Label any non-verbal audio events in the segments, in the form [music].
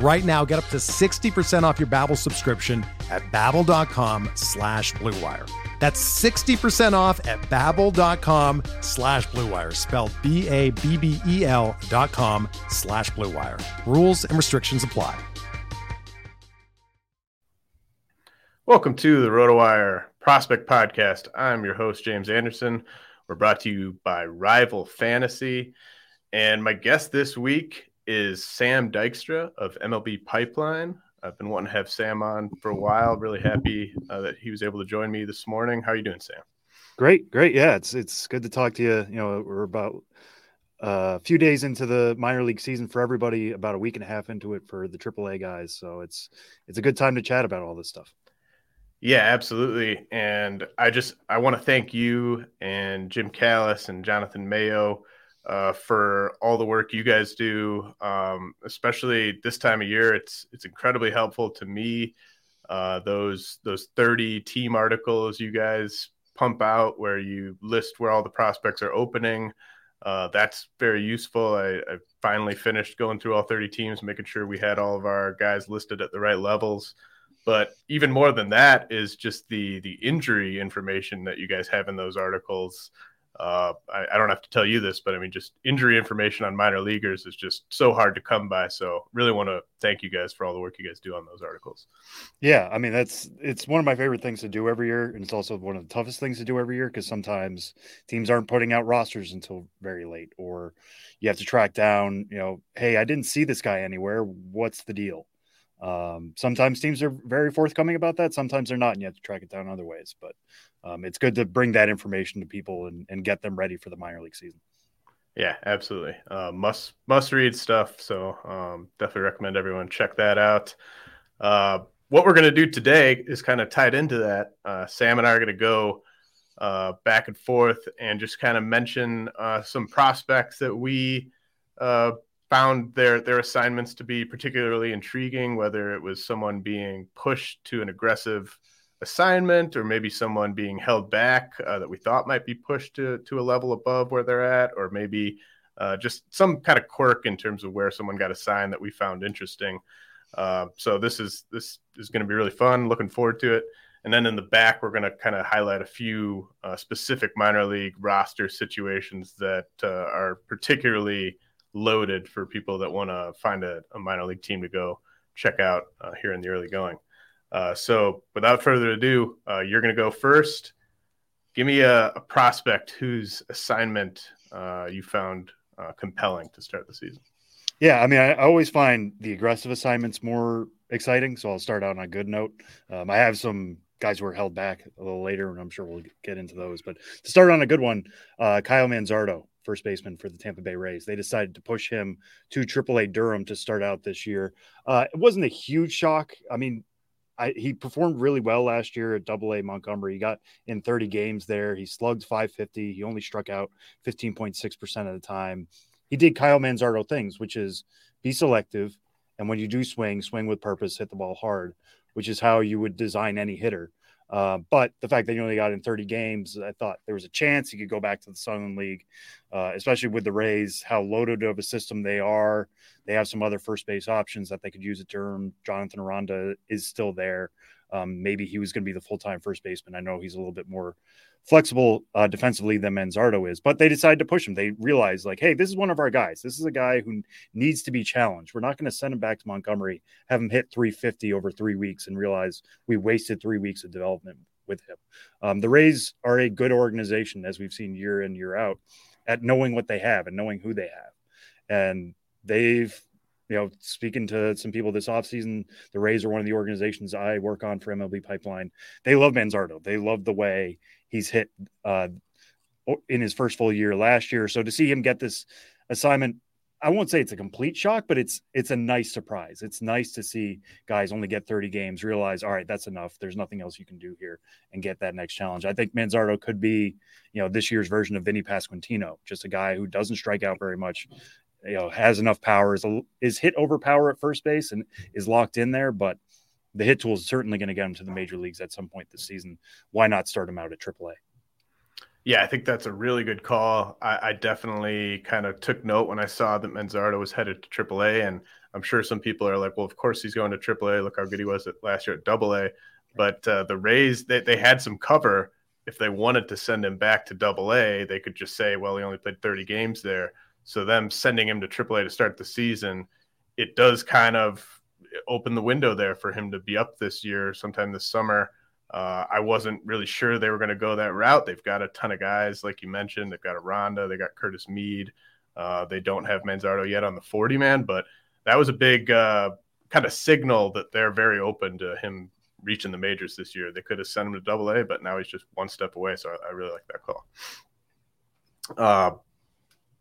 Right now, get up to 60% off your Babbel subscription at babbel.com slash bluewire. That's 60% off at babbel.com slash bluewire, spelled B-A-B-B-E-L dot com slash bluewire. Rules and restrictions apply. Welcome to the RotoWire Prospect Podcast. I'm your host, James Anderson. We're brought to you by Rival Fantasy. And my guest this week is Sam Dykstra of MLB Pipeline. I've been wanting to have Sam on for a while. Really happy uh, that he was able to join me this morning. How are you doing, Sam? Great, great. Yeah, it's it's good to talk to you. You know, we're about uh, a few days into the minor league season for everybody, about a week and a half into it for the AAA guys. So it's it's a good time to chat about all this stuff. Yeah, absolutely. And I just I want to thank you and Jim Callis and Jonathan Mayo uh, for all the work you guys do, um, especially this time of year. It's it's incredibly helpful to me. Uh, those those thirty team articles you guys pump out where you list where all the prospects are opening. Uh, that's very useful. I, I, finally finished going through all 30 teams, making sure we had all of our guys listed at the right levels. But even more than that is just the the injury information that you guys have in those articles. Uh, I, I, don't have to tell you this, but I mean, just injury information on minor leaguers is just so hard to come by. So, really want to thank you guys for all the work you guys do on those articles. Yeah, I mean, that's it's one of my favorite things to do every year, and it's also one of the toughest things to do every year because sometimes teams aren't putting out rosters until very late, or you have to track down, you know, hey, I didn't see this guy anywhere. What's the deal? Um, sometimes teams are very forthcoming about that. Sometimes they're not, and you have to track it down other ways. But um, it's good to bring that information to people and, and, get them ready for the minor league season. Yeah, absolutely. Uh, must must read stuff. So um, definitely recommend everyone check that out. Uh, what we're going to do today is kind of tied into that. Uh, Sam and I are going to go uh, back and forth and just kind of mention uh, some prospects that we uh, found their their assignments to be particularly intriguing, whether it was someone being pushed to an aggressive assignment or maybe someone being held back uh, that we thought might be pushed to, to a level above where they're at, or maybe uh, just some kind of quirk in terms of where someone got assigned that we found interesting. Uh, so this is this is going to be really fun. Looking forward to it. And then in the back, we're going to kind of highlight a few uh, specific minor league roster situations that uh, are particularly loaded for people that want to find a, a, minor league team to go check out uh, here in the early going. Uh, so without further ado, uh, you're going to go first. Give me a, a prospect whose assignment uh, you found uh, compelling to start the season. Yeah, I mean, I, I, always find the aggressive assignments more exciting. So I'll start out on a good note. Um, I have some guys who are held back a little later, and I'm sure we'll get into those. But to start on a good one, uh, Kyle Manzardo first baseman for the Tampa Bay Rays. They decided to push him to AAA Durham to start out this year. Uh, it wasn't a huge shock. I mean, I, he performed really well last year at Double A Montgomery. He got in 30 games there. He slugged 550. He only struck out 15.6% of the time. He did Kyle Manzardo things, which is be selective. And when you do swing, swing with purpose, hit the ball hard, which is how you would design any hitter. Uh, but the fact that he only got in 30 games, I thought there was a chance he could go back to the Southern League, uh, especially with the Rays, how loaded of a system they are. They have some other first base options that they could use at term. Jonathan Aranda is still there. Um, maybe he was going to be the full time first baseman. I know he's a little bit more flexible uh, defensively than Manzardo is, but they decided to push him. They realized, like, hey, this is one of our guys. This is a guy who needs to be challenged. We're not going to send him back to Montgomery, have him hit 350 over three weeks, and realize we wasted three weeks of development with him. Um, the Rays are a good organization, as we've seen year in, year out. at knowing what they have and knowing who they have. And they've, you know, speaking to some people this offseason, the Rays are one of the organizations I work on for MLB Pipeline. They love Manzardo. They love the way he's hit uh, in his first full year last year. So to see him get this assignment I won't say it's a complete shock, but it's it's a nice surprise. It's nice to see guys only get 30 games, realize, all right, that's enough. There's nothing else you can do here and get that next challenge. I think Manzardo could be, you know, this year's version of Vinny Pasquantino, just a guy who doesn't strike out very much, you know, has enough power, is, is hit over power at first base and is locked in there, but the hit tool is certainly going to get him to the major leagues at some point this season. Why not start him out at AAA? Yeah, I think that's a really good call. I, I definitely kind of took note when I saw that Manzardo was headed to AAA, and I'm sure some people are like, "Well, of course he's going to AAA. Look how good he was at, last year at AA." But uh, the Rays, they, they had some cover. If they wanted to send him back to AA, they could just say, "Well, he only played 30 games there." So them sending him to AAA to start the season, it does kind of open the window there for him to be up this year, sometime this summer. Uh, I wasn't really sure they were going to go that route. They've got a ton of guys, like you mentioned. They've got Aranda, they got Curtis Mead. Uh, they don't have Manzardo yet on the 40 man, but that was a big uh, kind of signal that they're very open to him reaching the majors this year. They could have sent him to double A, but now he's just one step away. So I, I really like that call.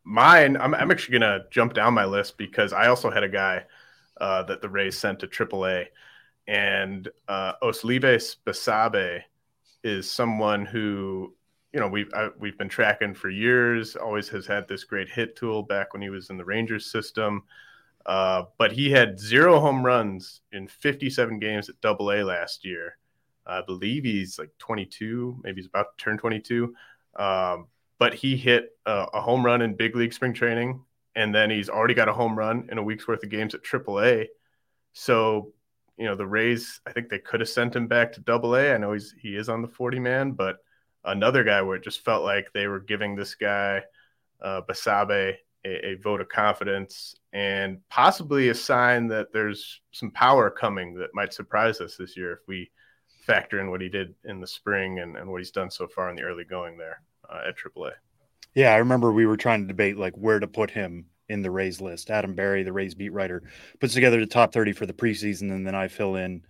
Mine, I'm, I'm actually going to jump down my list because I also had a guy uh, that the Rays sent to triple A and uh, Osleivis Basabe is someone who you know we've I, we've been tracking for years. Always has had this great hit tool back when he was in the Rangers system. Uh, but he had zero home runs in 57 games at Double A last year. I believe he's like 22, maybe he's about to turn 22. Um, but he hit a, a, home run in big league spring training, and then he's already got a home run in a week's worth of games at Triple A. So you know, the Rays, I think they could have sent him back to double A. I know he's he is on the 40 man, but another guy where it just felt like they were giving this guy, uh, Basabe, a, a, vote of confidence and possibly a sign that there's some power coming that might surprise us this year if we factor in what he did in the spring and, and what he's done so far in the early going there uh, at AAA. Yeah, I remember we were trying to debate like where to put him in the Rays list. Adam Berry, the Rays beat writer, puts together the top 30 for the preseason, and then I fill in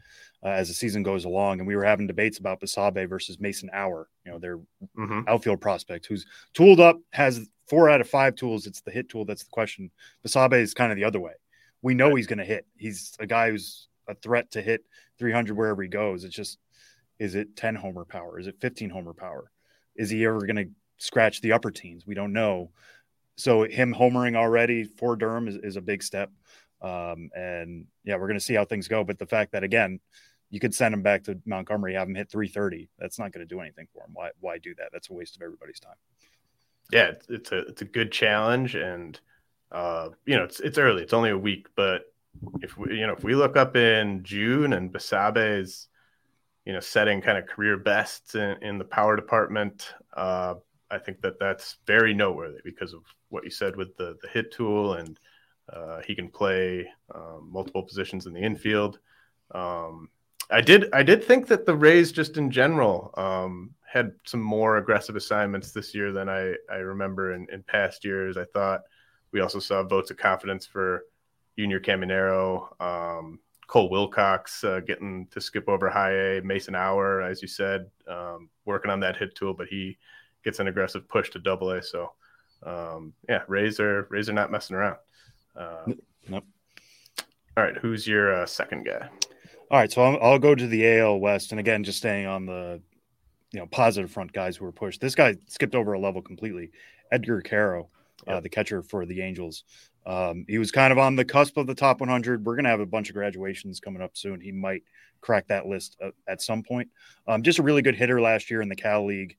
uh, as the season goes along. And we were having debates about Basabe versus Mason Auer. you know, their mm-hmm. outfield prospect who's tooled up, has four out of five tools. It's the hit tool that's the question. Basabe is kind of the other way. We know he's going to hit. He's a guy who's a threat to hit 300 wherever he goes. It's just, is it 10 homer power? Is it 15 homer power? Is he ever going to scratch the upper teens? We don't know so him homering already for Durham is, is a big step. Um, and yeah, we're going to see how things go. But the fact that again, you could send him back to Montgomery, have him hit 330. That's not going to do anything for him. Why? Why do that? That's a waste of everybody's time. Yeah, it's a it's a good challenge, and uh, you know it's it's early. It's only a week, but if we you know if we look up in June and Basabe is you know setting kind of career bests in, in the power department, uh, I think that that's very noteworthy because of what you said with the the hit tool, and uh, he can play um, multiple positions in the infield. Um, I did I did think that the Rays just in general um, had some more aggressive assignments this year than I I remember in, in past years. I thought we also saw votes of confidence for Junior Caminero. Um, Cole Wilcox uh, getting to skip over high A, Mason Auer, as you said, um, working on that hit tool, but he gets an aggressive push to double A. So, um, yeah, Rays are, Rays are not messing around. Uh, nope. All right. Who's your uh, second guy? All right. So I'll, I'll, go to the AL West. And again, just staying on the, you know, positive front guys who were pushed. This guy skipped over a level completely. Edgar Quero, uh, yep. uh, the catcher for the Angels. Um, he was kind of on the cusp of the top 100. We're going to have a bunch of graduations coming up soon. He might crack that list uh, at some point. Um, just a really good hitter last year in the Cal League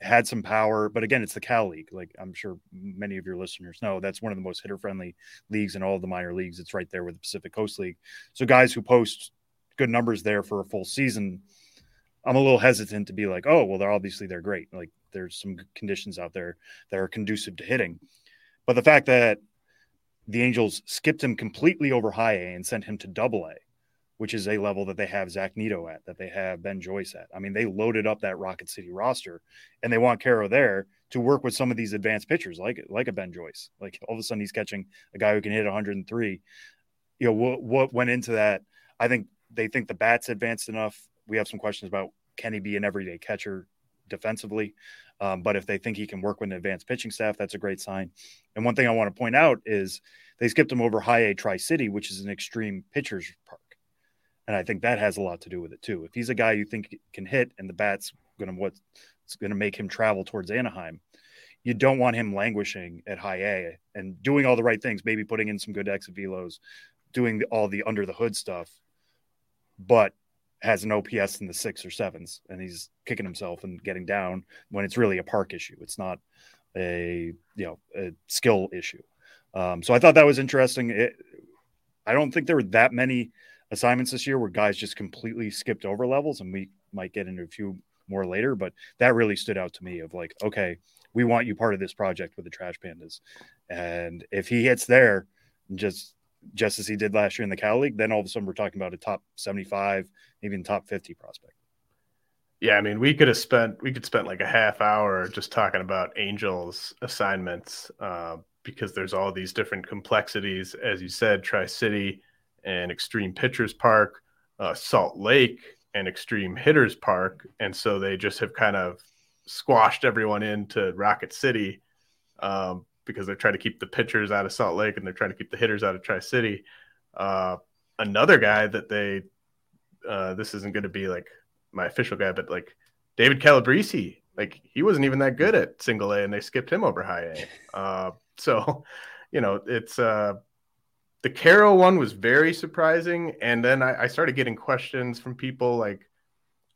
had some power, but again, it's the Cal League. Like I'm sure many of your listeners know, that's one of the most hitter friendly leagues in all of the minor leagues. It's right there with the Pacific Coast League. So guys who post good numbers there for a full season, I'm a little hesitant to be like, oh, well, they're obviously they're great. Like there's some conditions out there that are conducive to hitting. But the fact that the Angels skipped him completely over high A and sent him to double A which is a level that they have Zach Neto at, that they have Ben Joyce at. I mean, they loaded up that Rocket City roster, and they want Quero there to work with some of these advanced pitchers, like like a Ben Joyce. Like all of a sudden, he's catching a guy who can hit 103. You know what what went into that? I think they think the bats advanced enough. We have some questions about can he be an everyday catcher defensively? Um, but if they think he can work with an advanced pitching staff, that's a great sign. And one thing I want to point out is they skipped him over High A Tri City, which is an extreme pitcher's park. And I think that has a lot to do with it too. If he's a guy you think can hit and the bat's going to what's going to make him travel towards Anaheim, you don't want him languishing at High A and doing all the right things, maybe putting in some good exit velos, doing all the under the hood stuff, but has an OPS in the six or sevens, and he's kicking himself and getting down when it's really a park issue. It's not a you know a skill issue. Um, so I thought that was interesting. It, I don't think there were that many assignments this year where guys just completely skipped over levels, and we might get into a few more later. But that really stood out to me of like, okay, we want you part of this project with the Trash Pandas, and if he hits there, just just as he did last year in the Cal League, then all of a sudden we're talking about a top 75, even top 50 prospect. Yeah, I mean, we could have spent we could spend like a half hour just talking about Angels assignments uh, because there's all these different complexities, as you said, Tri City and Extreme Pitchers Park, uh, Salt Lake and Extreme Hitters Park, and so they just have kind of squashed everyone into Rocket City um, because they're trying to keep the pitchers out of Salt Lake and they're trying to keep the hitters out of Tri City. Uh, another guy that they, uh, this isn't going to be like my official guy, but like David Calabrese, like he wasn't even that good at single A and they skipped him over high A. [laughs] Uh, so, [laughs] you know, it's uh, the Quero one was very surprising. And then I, I started getting questions from people like,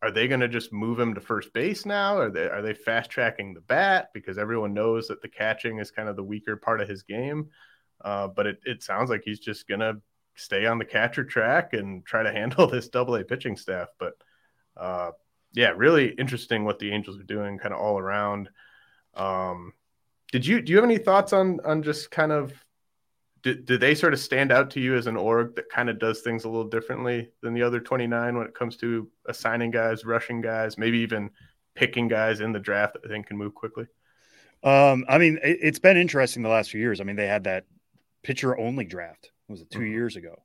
are they going to just move him to first base now? Are they are they fast tracking the bat because everyone knows that the catching is kind of the weaker part of his game? Uh, but it, it sounds like he's just going to stay on the catcher track and try to [laughs] handle this double A pitching staff. But uh, yeah, really interesting what the Angels are doing kind of all around. Um, did you do you have any thoughts on on just kind of do, do they sort of stand out to you as an org that kind of does things a little differently than the other 29 when it comes to assigning guys, rushing guys, maybe even picking guys in the draft that they think can move quickly? Um, I mean, it, has been interesting the last few years. I mean, they had that pitcher only draft, was it 2 mm-hmm. years ago,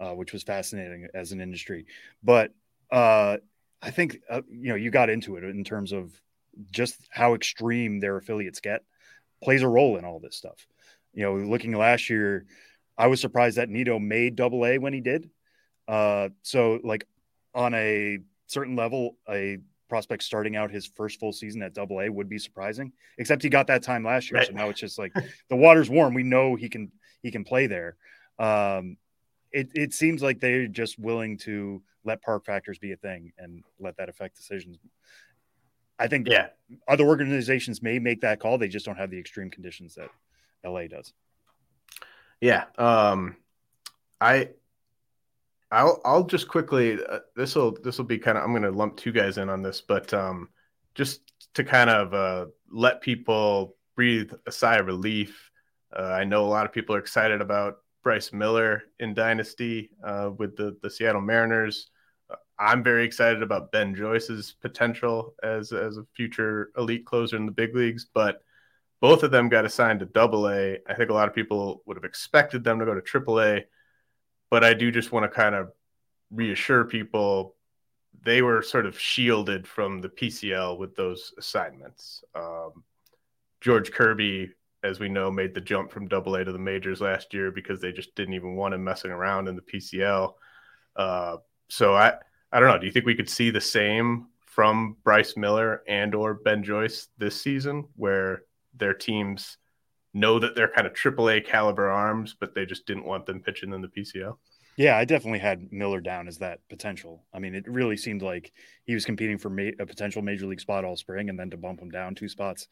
uh, which was fascinating as an industry. But uh, I think, uh, you know, you got into it in terms of just how extreme their affiliates get plays a role in all this stuff you know, looking last year, I was surprised that Neto made double A when he did. Uh, so, like, on a certain level, a prospect starting out his first full season at double A would be surprising, except he got that time last year. Right. So now it's just like the water's warm. We know he can he can play there. Um, it, it seems like they're just willing to let park factors be a thing and let that affect decisions. I think yeah. other organizations may make that call. They just don't have the extreme conditions that LA does. Yeah. Um, I, I'll, I'll just quickly, uh, this will, this will be kind of, I'm going to lump two guys in on this, but, um, just to kind of, uh, let people breathe a sigh of relief. Uh, I know a lot of people are excited about Bryce Miller in Dynasty, uh, with the, the Seattle Mariners. Uh, I'm very excited about Ben Joyce's potential as, as a future elite closer in the big leagues, but, both of them got assigned to double A. I think a lot of people would have expected them to go to triple A, but I do just want to kind of reassure people they were sort of shielded from the PCL with those assignments. Um, George Kirby, as we know, made the jump from double A to the majors last year because they just didn't even want him messing around in the PCL. Uh, so I, I don't know. Do you think we could see the same from Bryce Miller and or Ben Joyce this season, where their teams know that they're kind of AAA caliber arms, but they just didn't want them pitching in the PCL. Yeah, I definitely had Miller down as that potential. I mean, it really seemed like he was competing for ma- a potential major league spot all spring, and then to bump him down two spots.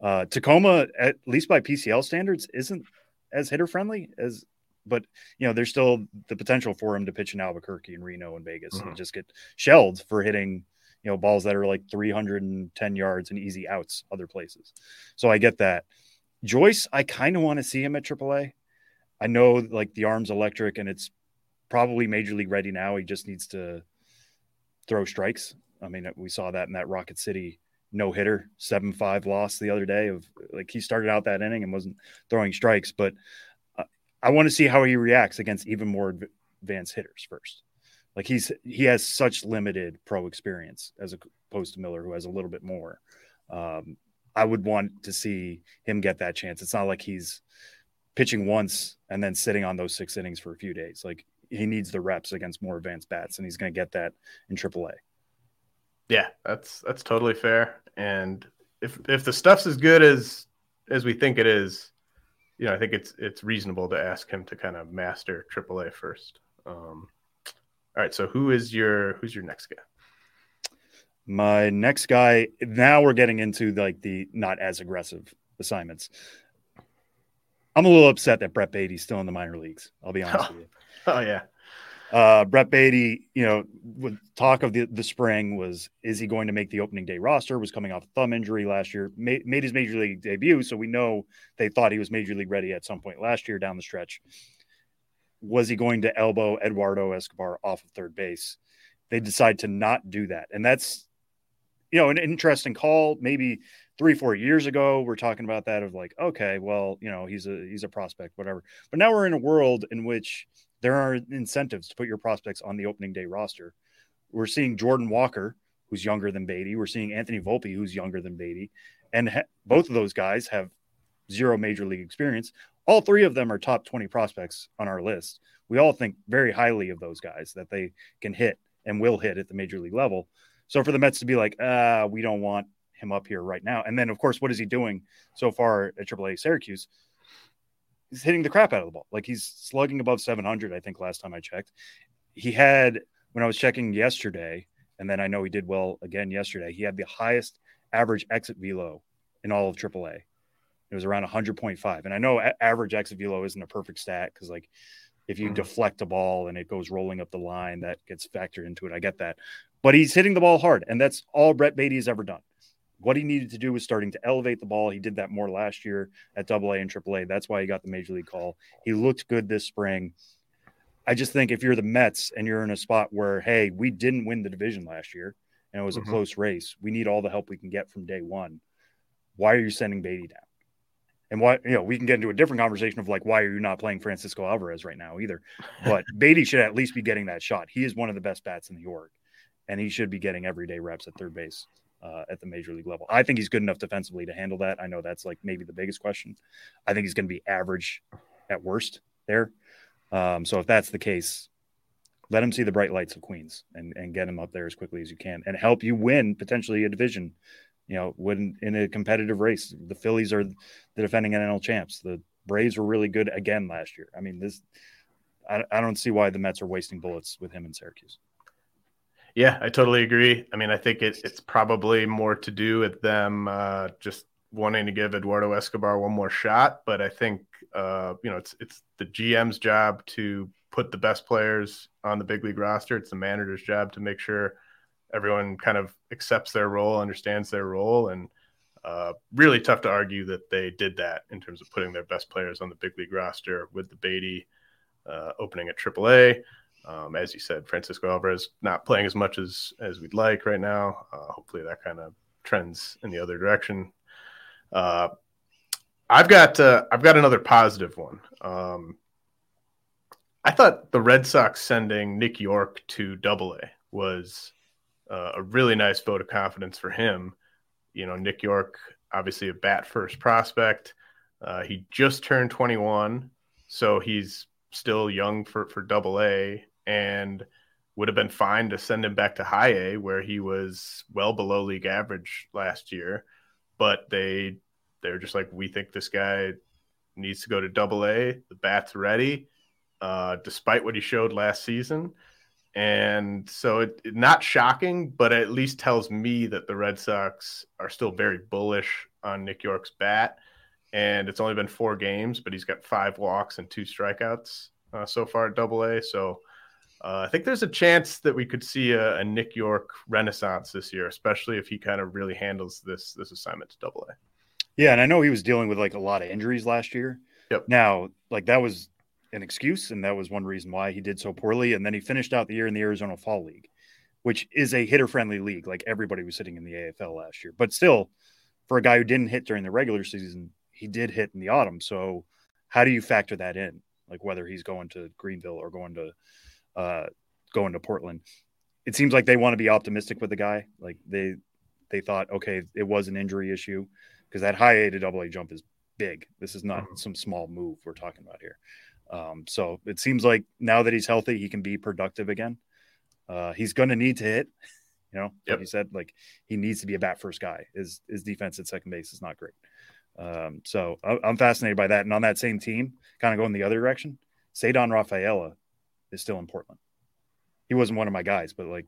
Uh, Tacoma, at least by PCL standards, isn't as hitter friendly as, but you know, there's still the potential for him to pitch in Albuquerque and Reno and Vegas mm-hmm. and just get shelled for hitting you know, balls that are like 310 yards and easy outs other places. So I get that. Joyce, I kind of want to see him at AAA. I know like the arm's electric and it's probably major league ready now. He just needs to throw strikes. I mean, we saw that in that Rocket City no hitter, seven five loss the other day. Of like he started out that inning and wasn't throwing strikes, but uh, I want to see how he reacts against even more advanced hitters first. Like he's he has such limited pro experience as opposed to Miller, who has a little bit more. Um, I would want to see him get that chance. It's not like he's pitching once and then sitting on those six innings for a few days. Like he needs the reps against more advanced bats, and he's going to get that in AAA. Yeah, that's that's totally fair. And if if the stuff's as good as as we think it is, you know, I think it's it's reasonable to ask him to kind of master AAA first. Um, all right, so who is your who's your next guy? My next guy. Now we're getting into like the not as aggressive assignments. I'm a little upset that Brett Baty's still in the minor leagues. I'll be honest oh. [laughs] with you. Oh yeah, uh, Brett Baty, you know, with talk of the, the spring was is he going to make the opening day roster? Was coming off a thumb injury last year, made, made his major league debut, so we know they thought he was major league ready at some point last year down the stretch. Was he going to elbow Eduardo Escobar off of third base? They decide to not do that, and that's you know an interesting call. Maybe three four years ago we're talking about that of like okay, well you know he's a he's a prospect, whatever. But now we're in a world in which there are incentives to put your prospects on the opening day roster. We're seeing Jordan Walker, who's younger than Baty. We're seeing Anthony Volpe, who's younger than Baty. And ha- both of those guys have zero major league experience. All three of them are top 20 prospects on our list. We all think very highly of those guys that they can hit and will hit at the major league level. So for the Mets to be like, ah, we don't want him up here right now. And then, of course, what is he doing so far at AAA Syracuse? he's hitting the crap out of the ball. Like he's slugging above 700, I think, last time I checked. He had, when I was checking yesterday, and then I know he did well again yesterday, he had the highest average exit velo in all of AAA. It was around 100.5. And I know average exit velo isn't a perfect stat because, like, if you mm-hmm. deflect a ball and it goes rolling up the line, that gets factored into it. I get that. But he's hitting the ball hard, and that's all Brett Baty has ever done what he needed to do was starting to elevate the ball. He did that more last year at Double A and Triple A. That's why he got the major league call. He looked good this spring. I just think if you're the Mets and you're in a spot where, hey, we didn't win the division last year and it was mm-hmm. a close race, we need all the help we can get from day one. Why are you sending Baty down? And why, you know, we can get into a different conversation of like, why are you not playing Francisco Alvarez right now either? But [laughs] Baty should at least be getting that shot. He is one of the best bats in the org, and he should be getting everyday reps at third base uh, at the major league level. I think he's good enough defensively to handle that. I know that's like maybe the biggest question. I think he's going to be average at worst there. Um, so if that's the case, let him see the bright lights of Queens and, and get him up there as quickly as you can and help you win potentially a division. You know, when in a competitive race, the Phillies are the defending NL champs. The Braves were really good again last year. I mean, this I, I don't see why the Mets are wasting bullets with him in Syracuse. Yeah, I totally agree. I mean, I think it, it's probably more to do with them uh, just wanting to give Eduardo Escobar one more shot. But I think uh, you know it's it's the GM's job to put the best players on the big league roster. It's the manager's job to make sure everyone kind of accepts their role, understands their role, and uh, really tough to argue that they did that in terms of putting their best players on the big league roster with the Baty uh, opening at AAA. Um, as you said, Francisco Alvarez not playing as much as as we'd like right now. Uh, hopefully, that kind of trends in the other direction. Uh, I've got uh, I've got another positive one. Um, I thought the Red Sox sending Nick Yorke to Double A was uh, a really nice vote of confidence for him. You know, Nick Yorke, obviously a bat first prospect. Uh, he just turned 21, so he's still young for for Double A and would have been fine to send him back to high A where he was well below league average last year. But they they're just like, we think this guy needs to go to double A. The bat's ready, uh, despite what he showed last season. And so it, it, not shocking, but at least tells me that the Red Sox are still very bullish on Nick Yorke's bat. And it's only been four games, but he's got five walks and two strikeouts uh, so far at double A. So uh, I think there's a chance that we could see a, a, Nick Yorke renaissance this year, especially if he kind of really handles this this assignment to Double A. Yeah, and I know he was dealing with like a lot of injuries last year. Yep. Now, like that was an excuse, and that was one reason why he did so poorly. And then he finished out the year in the Arizona Fall League, which is a hitter friendly league. Like everybody was sitting in the AFL last year, but still, for a guy who didn't hit during the regular season, he did hit in the autumn. So, how do you factor that in? Like whether he's going to Greenville or going to uh, going to Portland. It seems like they want to be optimistic with the guy. Like they they thought, okay, it was an injury issue because that high A to double A jump is big. This is not mm-hmm. some small move we're talking about here. Um, so it seems like now that he's healthy, he can be productive again. Uh, he's going to need to hit. You know, yep. like you said, like he needs to be a bat first guy. His his defense at second base is not great. Um, so I, am fascinated by that. And on that same team, kind of going the other direction, Ceddane Rafaela is still in Portland. He wasn't one of my guys, but like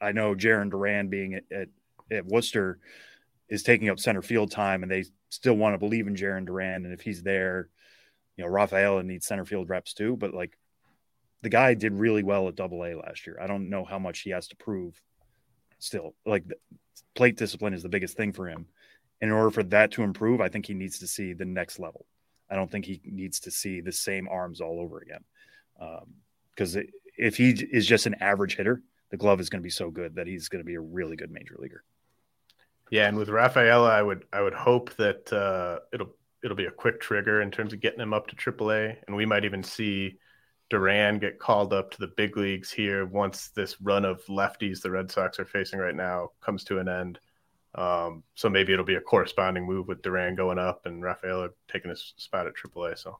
I know Jarren Duran being at, at, at Worcester is taking up center field time, and they still want to believe in Jarren Duran. And if he's there, you know, Rafaela needs center field reps too. But like the guy did really well at double A last year. I don't know how much he has to prove still. Like plate discipline is the biggest thing for him. And in order for that to improve, I think he needs to see the next level. I don't think he needs to see the same arms all over again. Because um, if he is just an average hitter, the glove is going to be so good that he's going to be a really good major leaguer. Yeah, and with Rafaela, I would I would hope that uh, it'll it'll be a quick trigger in terms of getting him up to AAA, and we might even see Duran get called up to the big leagues here once this run of lefties the Red Sox are facing right now comes to an end. Um, so maybe it'll be a corresponding move with Duran going up and Rafaela taking his spot at AAA. So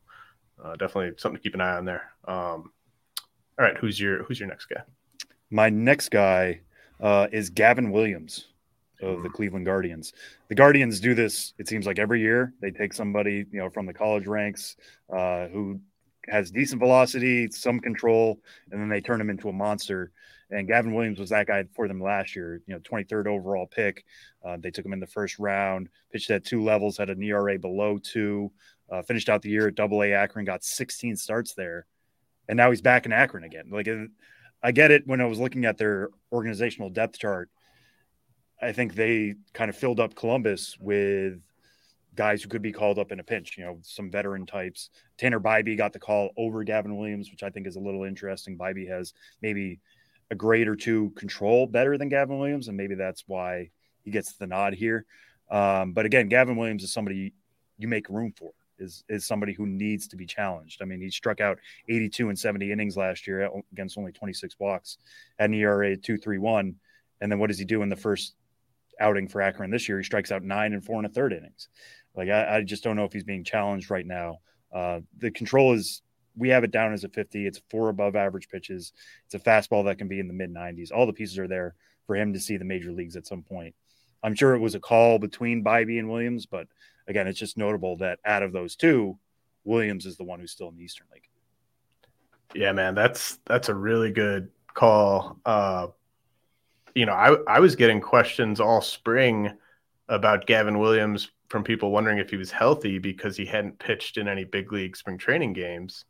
uh, definitely something to keep an eye on there. Um, all right, who's your who's your next guy? My next guy uh, is Gavin Williams of the mm. Cleveland Guardians. The Guardians do this. It seems like every year they take somebody you know from the college ranks uh, who has decent velocity, some control, and then they turn him into a monster. And Gavin Williams was that guy for them last year. You know, 23rd overall pick. Uh, they took him in the first round. Pitched at two levels, had an ERA below two. Uh, finished out the year at Double A Akron, got 16 starts there, and now he's back in Akron again. Like, I get it. When I was looking at their organizational depth chart, I think they kind of filled up Columbus with guys who could be called up in a pinch, you know, some veteran types. Tanner Bibee got the call over Gavin Williams, which I think is a little interesting. Bibee has maybe a grade or two control better than Gavin Williams, and maybe that's why he gets the nod here. Um, but again, Gavin Williams is somebody you make room for. Is, is somebody who needs to be challenged. I mean, he struck out 82 and 70 innings last year against only 26 walks, had an ERA 2.31, and then what does he do in the first outing for Akron this year? He strikes out nine and four and a third innings. Like I, I just don't know if he's being challenged right now. Uh, the control is we have it down as a 50. It's four above average pitches. It's a fastball that can be in the mid 90s. All the pieces are there for him to see the major leagues at some point. I'm sure it was a call between Bibee and Williams, but again, it's just notable that out of those two, Williams is the one who's still in the Eastern League. Yeah, man, that's that's a really good call. Uh, you know, I I was getting questions all spring about Gavin Williams from people wondering if he was healthy because he hadn't pitched in any big league spring training games.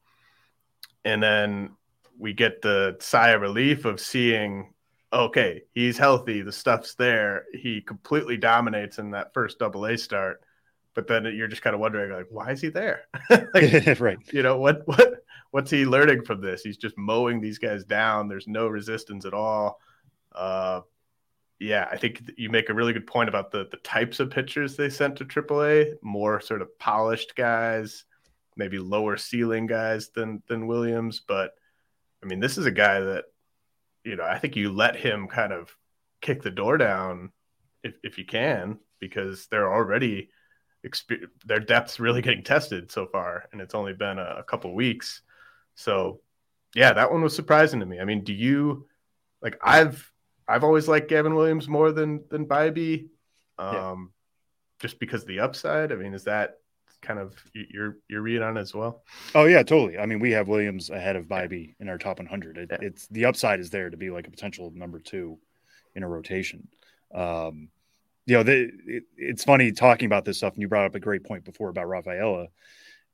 And then we get the sigh of relief of seeing, okay, he's healthy, the stuff's there. He completely dominates in that first double A start. But then you're just kind of wondering, like, why is he there? [laughs] like, [laughs] right. You know, what what what's he learning from this? He's just mowing these guys down. There's no resistance at all. Uh, yeah, I think you make a really good point about the the types of pitchers they sent to AAA, more sort of polished guys, maybe lower ceiling guys than than Williams, but I mean, this is a guy that you know, I think you let him kind of kick the door down if if you can because they're already exp- their depth's really getting tested so far and it's only been a, a couple weeks. So, yeah, that one was surprising to me. I mean, do you like I've I've always liked Gavin Williams more than than Bibee, um, yeah. just because the upside. I mean, is that kind of your your read on as well? Oh yeah, totally. I mean, we have Williams ahead of Bibee in our top 100. It, yeah. It's the upside is there to be like a potential number two in a rotation. Um, you know, the, it, it's funny talking about this stuff, and you brought up a great point before about Rafaela.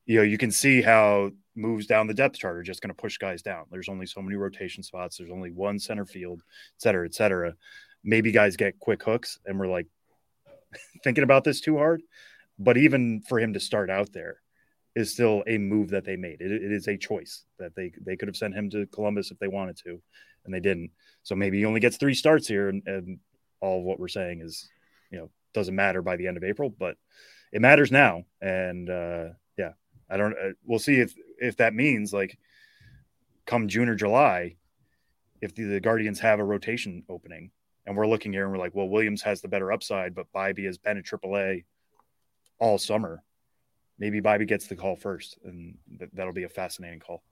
You know, you can see how moves down the depth chart are just going to push guys down. There's only so many rotation spots. There's only one center field, et cetera, et cetera. Maybe guys get quick hooks and we're like [laughs] thinking about this too hard. But even for him to start out there is still a move that they made. It, it is a choice that they they could have sent him to Columbus if they wanted to, and they didn't. So maybe he only gets three starts here, and, and all of what we're saying is, you know, doesn't matter by the end of April, but it matters now. And uh, I don't. Uh, we'll see if if that means like come June or July, if the, the Guardians have a rotation opening, and we're looking here and we're like, well, Williams has the better upside, but Bibee has been at AAA all summer. Maybe Bibee gets the call first, and th- that'll be a fascinating call.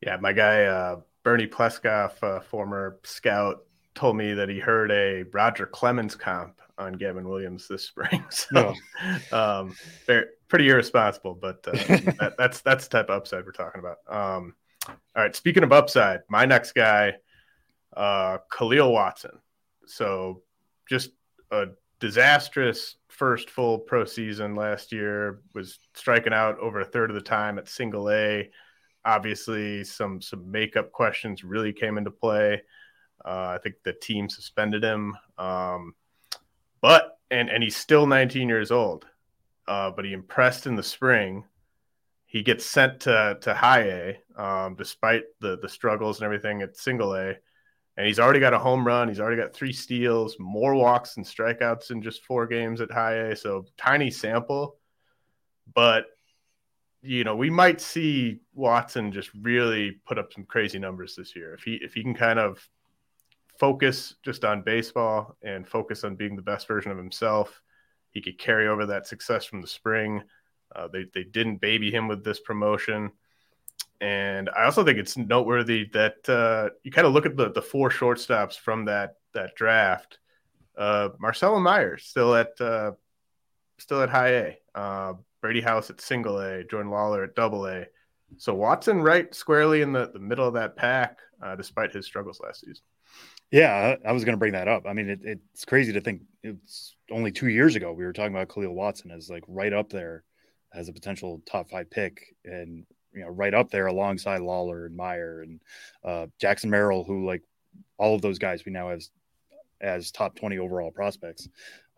Yeah, my guy uh, Bernie Pleskoff, uh, former scout, told me that he heard a Roger Clemens comp on Gavin Williams this spring. [laughs] So, no. um, very, pretty irresponsible, but uh, [laughs] that, that's that's the type of upside we're talking about. Um, all right, speaking of upside, my next guy, uh, Kahlil Watson. So, just a disastrous first full pro season last year. Was striking out over a third of the time at single A. Obviously, some some makeup questions really came into play. Uh, I think the team suspended him, um, but and and he's still 19 years old. Uh, but he impressed in the spring. He gets sent to to high A, um, despite the the struggles and everything at single A and he's already got a home run. He's already got three steals, more walks and strikeouts in just four games at high A. So tiny sample, but you know we might see Watson just really put up some crazy numbers this year if he if he can kind of focus just on baseball and focus on being the best version of himself. He could carry over that success from the spring. Uh, they they didn't baby him with this promotion. And I also think it's noteworthy that uh, you kind of look at the, the four shortstops from that that draft. Uh, Marcelo Mayer still at uh, still at high A. Uh, Brady House at single A. Jordan Lawlar at double A. So Watson right squarely in the, the middle of that pack, uh, despite his struggles last season. Yeah, I was going to bring that up. I mean, it, it's crazy to think it's only two years ago we were talking about Kahlil Watson as like right up there as a potential top five pick, and you know right up there alongside Lawlar and Mayer and uh, Jackson Merrill, who like all of those guys we now have as top 20 overall prospects.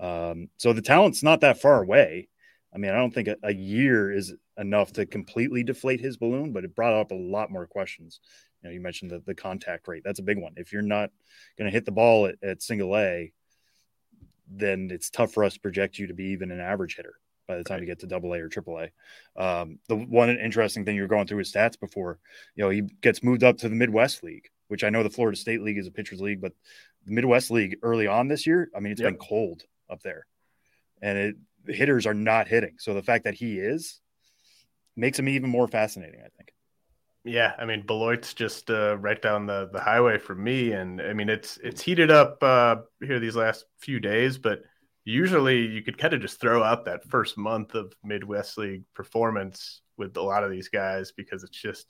Um, so the talent's not that far away. I mean, I don't think a, a, year is enough to completely deflate his balloon, but it brought up a lot more questions. You know, you mentioned the, the contact rate. That's a big one. If you're not going to hit the ball at, at single A, then it's tough for us to project you to be even an average hitter by the time you get to double A or triple A. Um, the one interesting thing you're going through his stats before, you know, he gets moved up to the Midwest League, which I know the Florida State League is a pitcher's league, but the Midwest League early on this year, I mean, it's yep. been cold up there and it, the hitters are not hitting. So the fact that he is makes him even more fascinating, I think. Yeah, I mean Beloit's just uh, right down the the highway for me, and I mean it's it's heated up uh, here these last few days, but usually you could kind of just throw out that first month of Midwest League performance with a lot of these guys because it's just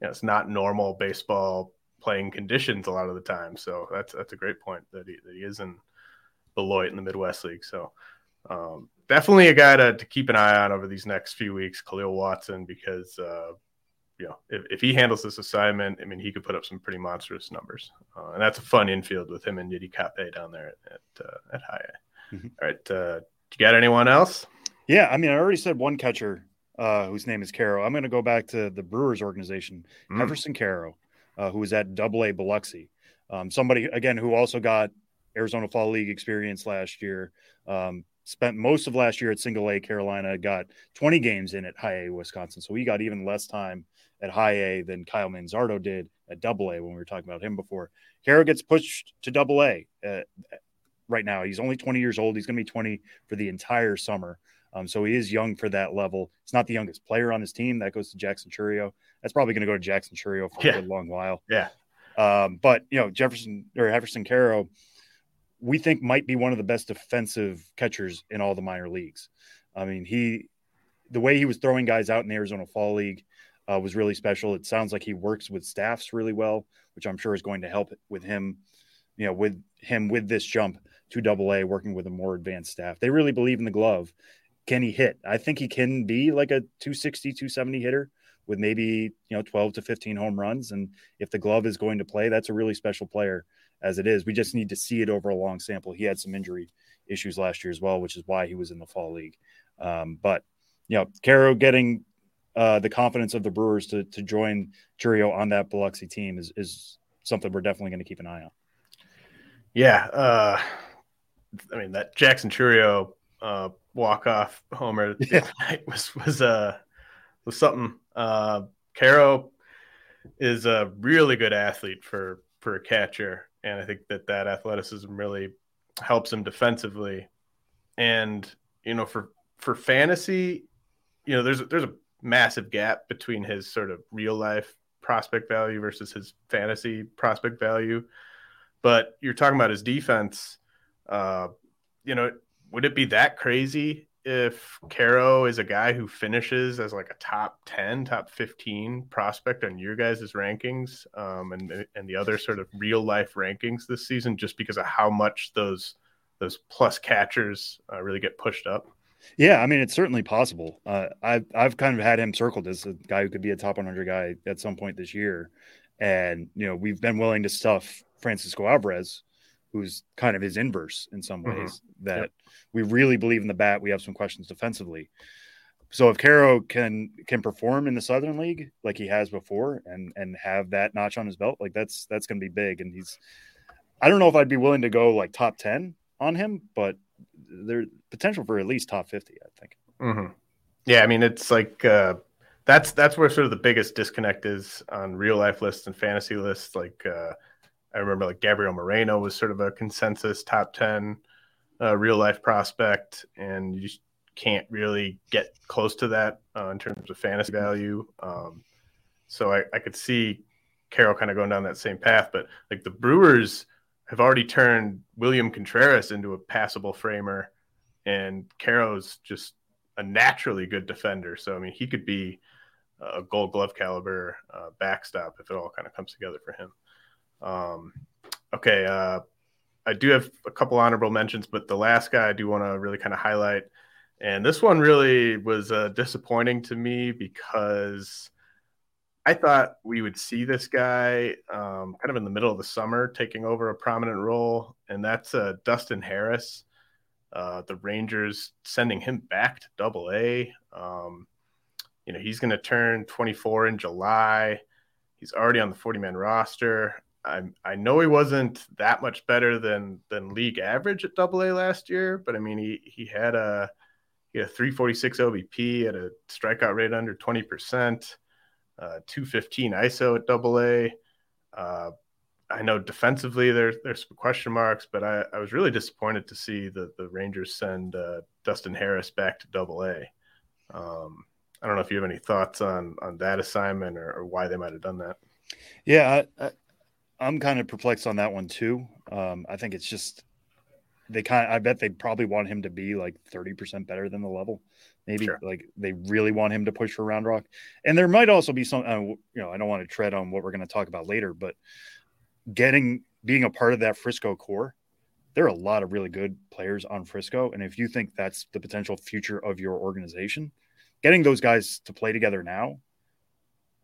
you know it's not normal baseball playing conditions a lot of the time. So that's that's a great point that he that he is in Beloit in the Midwest League. So um, definitely a guy to, to keep an eye on over these next few weeks, Kahlil Watson, because uh, you know if, if he handles this assignment, I mean he could put up some pretty monstrous numbers, uh, and that's a fun infield with him and Yiddi Cappe down there at at, uh, at high. Mm-hmm. All right. Uh, you got anyone else? Yeah. I mean, I already said one catcher uh, whose name is Quero. I'm going to go back to the Brewers organization, mm. Jeferson Quero, uh, who was at Double A Biloxi. Um, somebody again who also got Arizona Fall League experience last year. Um, spent most of last year at Single A Carolina. Got 20 games in at High A Wisconsin, so he got even less time at High A than Kyle Manzardo did at Double A when we were talking about him before. Quero gets pushed to Double A uh, right now. He's only 20 years old. He's going to be 20 for the entire summer. Um, so he is young for that level. He's not the youngest player on his team. That goes to Jackson Chourio. That's probably going to go to Jackson Chourio for yeah. a long while. Yeah. Um, but you know, Jeferson or Jeferson Quero, we think might be one of the best defensive catchers in all the minor leagues. I mean, he, the way he was throwing guys out in the Arizona Fall League uh, was really special. It sounds like he works with staffs really well, which I'm sure is going to help with him, you know, with him with this jump to double A, working with a more advanced staff. They really believe in the glove. Can he hit? I think he can be like a 260, 270 hitter with maybe, you know, 12 to 15 home runs. And if the glove is going to play, that's a really special player as it is. We just need to see it over a long sample. He had some injury issues last year as well, which is why he was in the fall league. Um, but you know, Quero getting uh, the confidence of the Brewers to to join Chourio on that Biloxi team is is something we're definitely going to keep an eye on. Yeah, uh, I mean that Jackson Chourio uh, walk off homer [laughs] yeah. was was uh was something. Uh, Quero is a really good athlete for for a catcher, and I think that that athleticism really helps him defensively. And you know, for for fantasy, you know, there's a, there's a massive gap between his sort of real life prospect value versus his fantasy prospect value. But you're talking about his defense. Uh, you know, would it be that crazy if Quero is a guy who finishes as like a top 10, top 15 prospect on your guys' rankings um, and, and the other sort of real life rankings this season just because of how much those those plus catchers uh, really get pushed up? Yeah, I mean it's certainly possible. Uh, I've I've kind of had him circled as a guy who could be a top 100 guy at some point this year, and you know we've been willing to stuff Francisco Alvarez, who's kind of his inverse in some mm-hmm. ways. Mm-hmm. That yep. we really believe in the bat. We have some questions defensively. So if Quero can can perform in the Southern League like he has before, and and have that notch on his belt, like that's that's going to be big. And he's, I don't know if I'd be willing to go like top ten on him, but there's potential for at least top 50, I think. Mm-hmm. Yeah. I mean, it's like, uh, that's, that's where sort of the biggest disconnect is on real life lists and fantasy lists. Like, uh, I remember like Gabriel Moreno was sort of a consensus top 10 uh, real life prospect, and you just can't really get close to that uh, in terms of fantasy value. Um, so I, I could see Quero kind of going down that same path, but like the Brewers have already turned William Contreras into a passable framer, and Quero's just a naturally good defender. So I mean, he could be a Gold Glove caliber uh, backstop if it all kind of comes together for him. Um, okay, uh, I do have a couple honorable mentions, but the last guy I do want to really kind of highlight, and this one really was uh, disappointing to me because I thought we would see this guy um, kind of in the middle of the summer taking over a prominent role, and that's uh, Dustin Harris. Uh, the Rangers sending him back to Double A. Um, you know, he's going to turn 24 in July. He's already on the 40 man roster. I I know he wasn't that much better than than league average at Double A last year, but I mean he he had a he had a 346 OBP at a strikeout rate under 20 percent uh, 215 ISO at double A. Uh, I know defensively there, there's some question marks, but I, I was really disappointed to see the, the Rangers send uh, Dustin Harris back to double A. Um, I don't know if you have any thoughts on, on that assignment or, or why they might have done that. Yeah, I, am kind of perplexed on that one too. Um, I think it's just they kind of, I bet they probably want him to be like 30% better than the level. Maybe sure. like they really want him to push for Round Rock. And there might also be some, uh, you know, I don't want to tread on what we're going to talk about later, but getting, being a part of that Frisco core, there are a lot of really good players on Frisco. And if you think that's the potential future of your organization, getting those guys to play together now,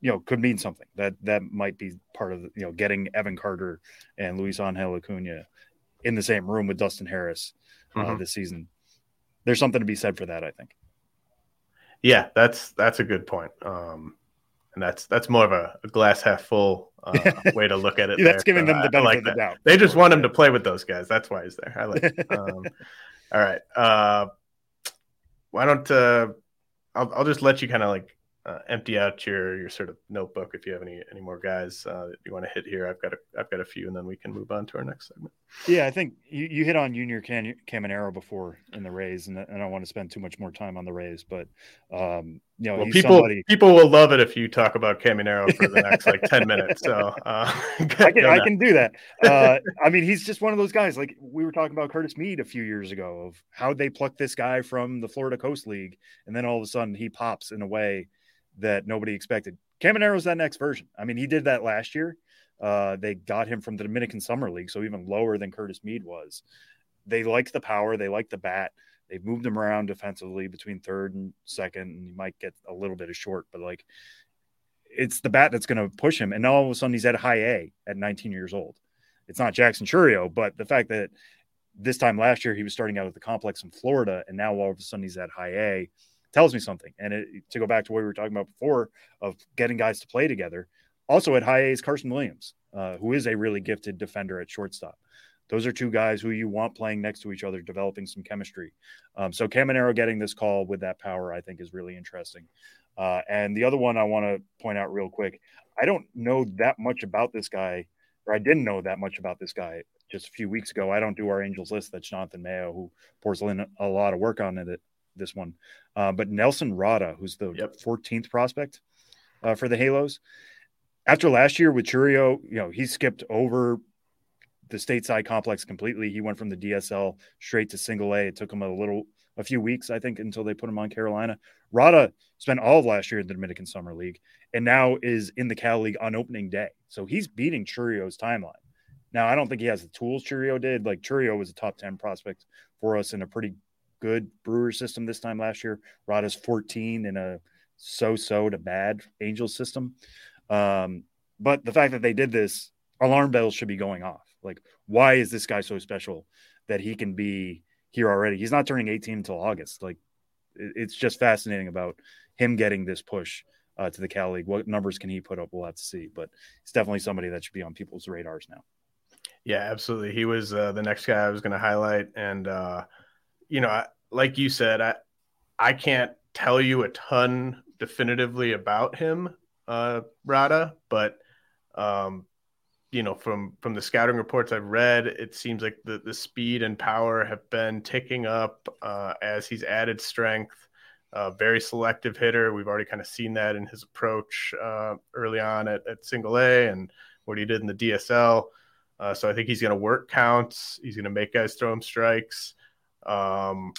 you know, could mean something. That that might be part of you know getting Evan Carter and Luis Angel Acuna in the same room with Dustin Harris uh, mm-hmm. this season. There's something to be said for that, I think. Yeah, that's that's a good point. Um, and that's that's more of a, a glass half full uh, [laughs] way to look at it. yeah, that's giving so them the benefit like of the doubt. They just want him to play with those guys. That's why he's there. I like. It. [laughs] Um, all right. Uh, why don't uh, I'll I'll just let you kind of like uh, empty out your your sort of notebook if you have any any more guys uh, that you want to hit here. I've got a I've got a few, and then we can move on to our next segment. Yeah, I think you, you hit on Junior Can- Caminero before in the Rays, and, and I don't want to spend too much more time on the Rays, but um, you know, well, people somebody... people will love it if you talk about Caminero for the next like ten minutes. So uh, [laughs] I can I can do that. Uh, I mean, he's just one of those guys. Like we were talking about Curtis Mead a few years ago of how they plucked this guy from the Florida Coast League, and then all of a sudden he pops in a way that nobody expected. Caminero's that next version. I mean, he did that last year. Uh, they got him from the Dominican Summer League, so even lower than Curtis Mead was. They like the power, they like the bat. They've moved him around defensively between third and second, and he might get a little bit of short, but like it's the bat that's going to push him. And now all of a sudden he's at high A at 19 years old. It's not Jackson Chourio, but the fact that this time last year he was starting out at the complex in Florida, and now all of a sudden he's at high A tells me something. And it, to go back to what we were talking about before of getting guys to play together, also at high A is Carson Williams, uh, who is a really gifted defender at shortstop. Those are two guys who you want playing next to each other, developing some chemistry. Um, so Caminero getting this call with that power, I think, is really interesting. Uh, and the other one I want to point out real quick, I don't know that much about this guy, or I didn't know that much about this guy just a few weeks ago. I don't do our Angels list. That's Jonathan Mayo, who pours in a lot of work on it. This one, uh, but Nelson Rada, who's the yep. 14th prospect uh, for the Halos, after last year with Chourio, you know, he skipped over the stateside complex completely. He went from the DSL straight to single A. It took him a little, a few weeks, I think, until they put him on Carolina. Rada spent all of last year in the Dominican Summer League and now is in the Cal League on opening day. So he's beating Chourio's timeline. Now, I don't think he has the tools Chourio did. Like Chourio was a top 10 prospect for us in a pretty good Brewer system this time last year. Rada's 14 in a so so to bad Angels system. Um, but the fact that they did this, alarm bells should be going off. Like, why is this guy so special that he can be here already? He's not turning 18 until August. Like, it's just fascinating about him getting this push uh, to the Cal League. What numbers can he put up? We'll have to see. But it's definitely somebody that should be on people's radars now. Yeah, absolutely. He was uh, the next guy I was going to highlight, and uh, you know, like you said, I I can't tell you a ton definitively about him, uh, Rada, but um, you know, from from the scouting reports I've read, it seems like the the speed and power have been ticking up uh, as he's added strength. Uh, very selective hitter. We've already kind of seen that in his approach uh, early on at, at single A and what he did in the DSL. Uh, so I think he's going to work counts. He's going to make guys throw him strikes. Um,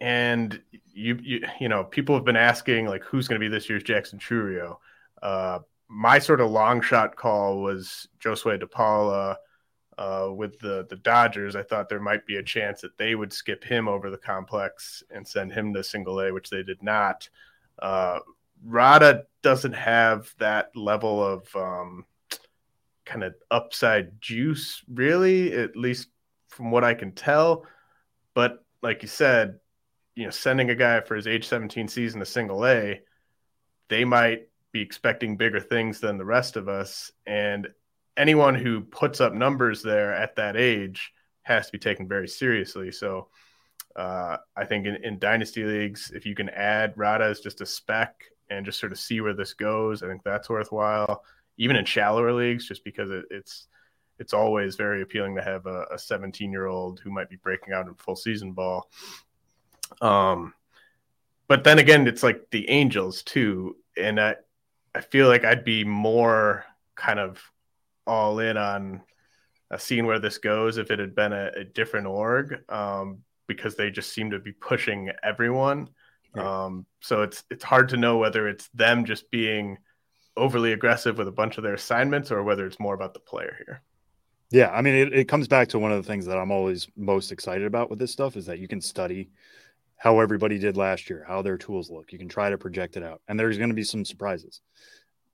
and you, you, you know, people have been asking like, who's going to be this year's Jackson Chourio? Uh, my sort of long shot call was Josue De Paula uh, with the the Dodgers. I thought there might be a chance that they would skip him over the complex and send him to single A, which they did not. Uh, Rada doesn't have that level of um, kind of upside juice, really, at least from what I can tell. But like you said, you know, sending a guy for his age 17 season to single A, they might be expecting bigger things than the rest of us. And anyone who puts up numbers there at that age has to be taken very seriously. So uh, I think in, in, dynasty leagues, if you can add Rada as just a spec and just sort of see where this goes, I think that's worthwhile. Even in shallower leagues, just because it, it's it's always very appealing to have a 17 year old who might be breaking out in full season ball. Um, but then again, it's like the Angels too, and I I feel like I'd be more kind of all in on uh, seeing where this goes if it had been a, a different org, um, because they just seem to be pushing everyone. Um, so it's it's hard to know whether it's them just being overly aggressive with a bunch of their assignments or whether it's more about the player here. Yeah, I mean, it, it comes back to one of the things that I'm always most excited about with this stuff is that you can study how everybody did last year, how their tools look. You can try to project it out, and there's going to be some surprises.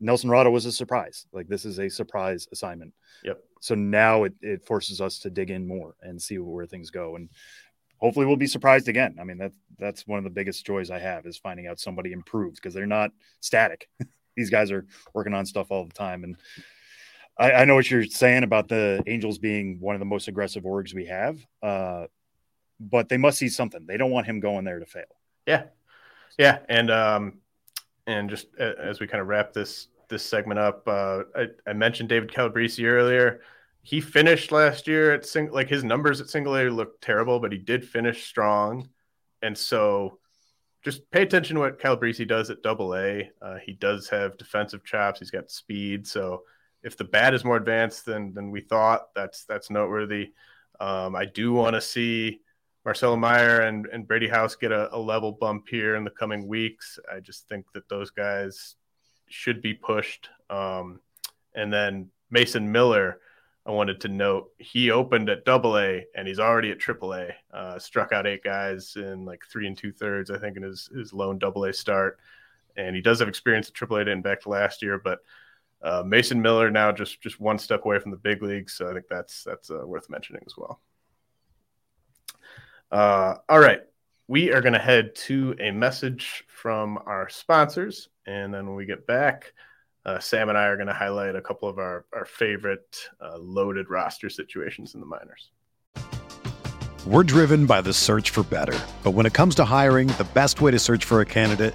Nelson Rada was a surprise. Like this is a surprise assignment. Yep. So now it, it forces us to dig in more and see where things go. And hopefully we'll be surprised again. I mean, that that's one of the biggest joys I have is finding out somebody improved because they're not static. [laughs] These guys are working on stuff all the time. And I, I, know what you're saying about the Angels being one of the most aggressive orgs we have. Uh, but they must see something. They don't want him going there to fail. Yeah, yeah, and um, and just as we kind of wrap this this segment up, uh, I, I mentioned David Calabrese earlier. He finished last year at single, like his numbers at single A looked terrible, but he did finish strong, and so just pay attention to what Calabrese does at double A. Uh, he does have defensive chops. He's got speed. So if the bat is more advanced than than we thought, that's that's noteworthy. Um, I do want to see Marcelo Mayer and, and Brady House get a, a, level bump here in the coming weeks. I just think that those guys should be pushed. Um, and then Mason Miller, I wanted to note he opened at double A and he's already at triple A. Uh, struck out eight guys in like three and two thirds, I think, in his, his lone double A start. And he does have experience at triple A dating back to last year, but uh, Mason Miller now just just one step away from the big leagues. So I think that's that's uh, worth mentioning as well. Uh, all right. we are going to head to a message from our sponsors. And then when we get back, uh, Sam and I are going to highlight a couple of our, our favorite uh, loaded roster situations in the minors. We're driven by the search for better. But when it comes to hiring, the best way to search for a candidate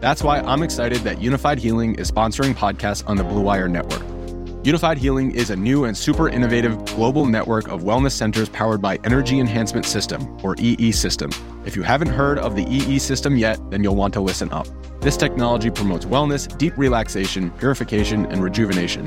That's why I'm excited that Unifyd Healing is sponsoring podcasts on the Blue Wire Network. Unifyd Healing is a new and super innovative global network of wellness centers powered by Energy Enhancement System, or EE System. If you haven't heard of the EE System yet, then you'll want to listen up. This technology promotes wellness, deep relaxation, purification, and rejuvenation.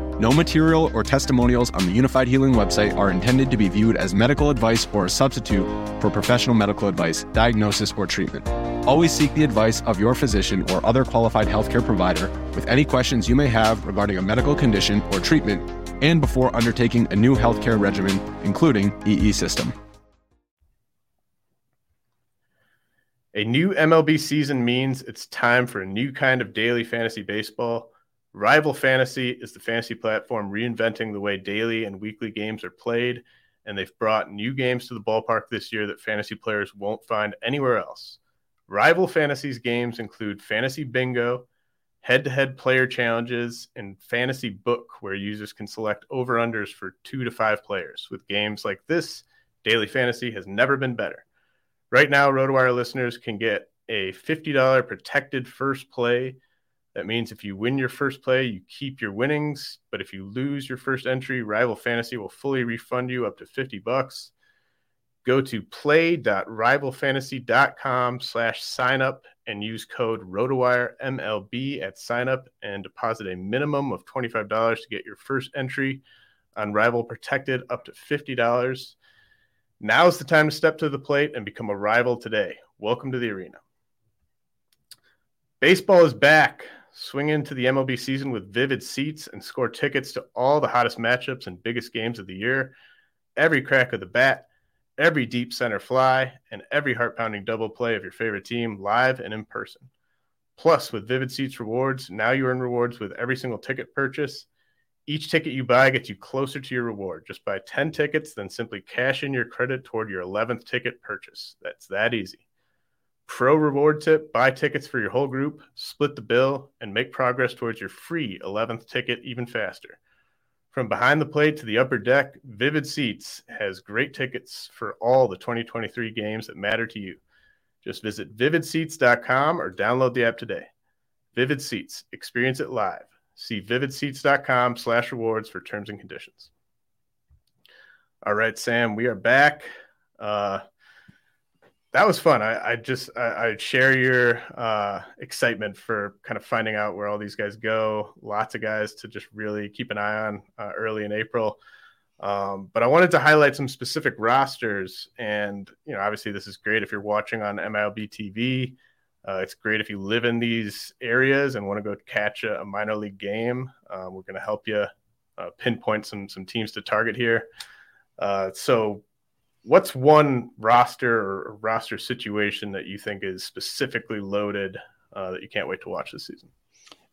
No material or testimonials on the Unifyd Healing website are intended to be viewed as medical advice or a substitute for professional medical advice, diagnosis, or treatment. Always seek the advice of your physician or other qualified healthcare provider with any questions you may have regarding a medical condition or treatment and before undertaking a new healthcare regimen, including EE system. A new MLB season means it's time for a new kind of daily fantasy baseball. Rival Fantasy is the fantasy platform reinventing the way daily and weekly games are played, and they've brought new games to the ballpark this year that fantasy players won't find anywhere else. Rival Fantasy's games include Fantasy Bingo, head to head player challenges, and Fantasy Book, where users can select over unders for two to five players. With games like this, Daily Fantasy has never been better. Right now, RotoWire listeners can get a $50 protected first play. That means if you win your first play, you keep your winnings. But if you lose your first entry, Rival Fantasy will fully refund you up to 50 bucks. Go to play.rivalfantasy.com slash sign up and use code ROTOWIRE MLB at sign up and deposit a minimum of $25 to get your first entry on Rival protected up to $50. Now's the time to step to the plate and become a rival today. Welcome to the arena. Baseball is back. Swing into the MLB season with vivid seats and score tickets to all the hottest matchups and biggest games of the year. Every crack of the bat, every deep center fly, and every heart pounding double play of your favorite team live and in person. Plus, with Vivid Seats rewards, now you earn rewards with every single ticket purchase each ticket you buy gets you closer to your reward. Just buy 10 tickets, then simply cash in your credit toward your 11th ticket purchase. That's that easy. Pro reward tip buy tickets for your whole group, split the bill, and make progress towards your free 11th ticket even faster. From behind the plate to the upper deck, Vivid Seats has great tickets for all the 2023 games that matter to you. Just visit vividseats.com or download the app today. Vivid Seats, experience it live. See vividseats.com slash rewards for terms and conditions. All right, Sam, we are back. Uh, that was fun. I, I just I, I, share your uh, excitement for kind of finding out where all these guys go. Lots of guys to just really keep an eye on uh, early in April. Um, but I wanted to highlight some specific rosters, and you know, obviously, this is great if you're watching on MLB TV. Uh, it's great if you live in these areas and want to go catch a, a minor league game. Uh, we're going to help you uh, pinpoint some some teams to target here. Uh, so what's one roster or roster situation that you think is specifically loaded uh, that you can't wait to watch this season?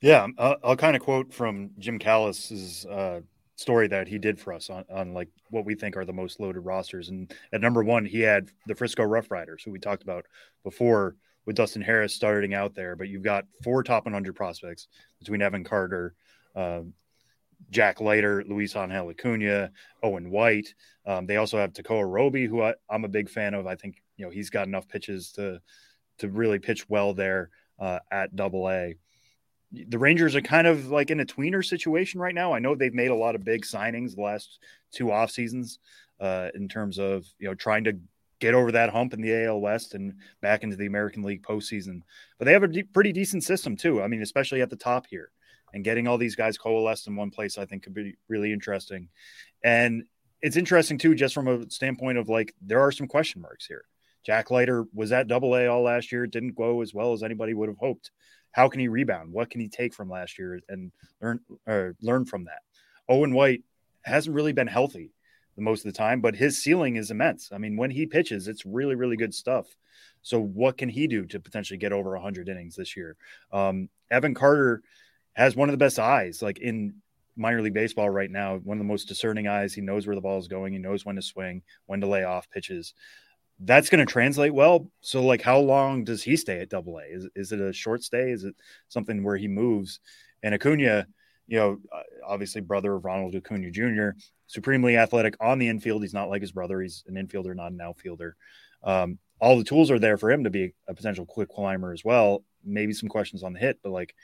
Yeah, I'll, I'll kind of quote from Jim Callis's uh, story that he did for us on, on like what we think are the most loaded rosters. And at number one, he had the Frisco Rough Riders, who we talked about before with Dustin Harris starting out there. But you've got four top 100 prospects between Evan Carter, uh, Jack Leiter, Luis Angel Acuna, Owen White. Um, they also have Tekoah Roby, who I, am a big fan of. I think you know he's got enough pitches to to really pitch well there uh, at Double A. The Rangers are kind of like in a tweener situation right now. I know they've made a lot of big signings the last two off seasons uh, in terms of you know trying to get over that hump in the AL West and back into the American League postseason. But they have a de- pretty decent system too. I mean, especially at the top here and getting all these guys coalesced in one place, I think could be really interesting. And it's interesting too, just from a standpoint of like there are some question marks here. Jack Leiter was at double A all last year, didn't go as well as anybody would have hoped. How can he rebound? What can he take from last year and learn or learn from that? Owen White hasn't really been healthy the most of the time, but his ceiling is immense. I mean, when he pitches, it's really, really good stuff. So, what can he do to potentially get over 100 innings this year? Um, Evan Carter has one of the best eyes like in minor league baseball right now. One of the most discerning eyes. He knows where the ball is going. He knows when to swing, when to lay off pitches. That's going to translate well. So, like, how long does he stay at Double A? Is is it a short stay? Is it something where he moves? And Acuna, you know, uh, obviously brother of Ronald Acuna Jr., supremely athletic on the infield. He's not like his brother. He's an infielder, not an outfielder. Um, all the tools are there for him to be a potential quick climber as well. Maybe some questions on the hit, but like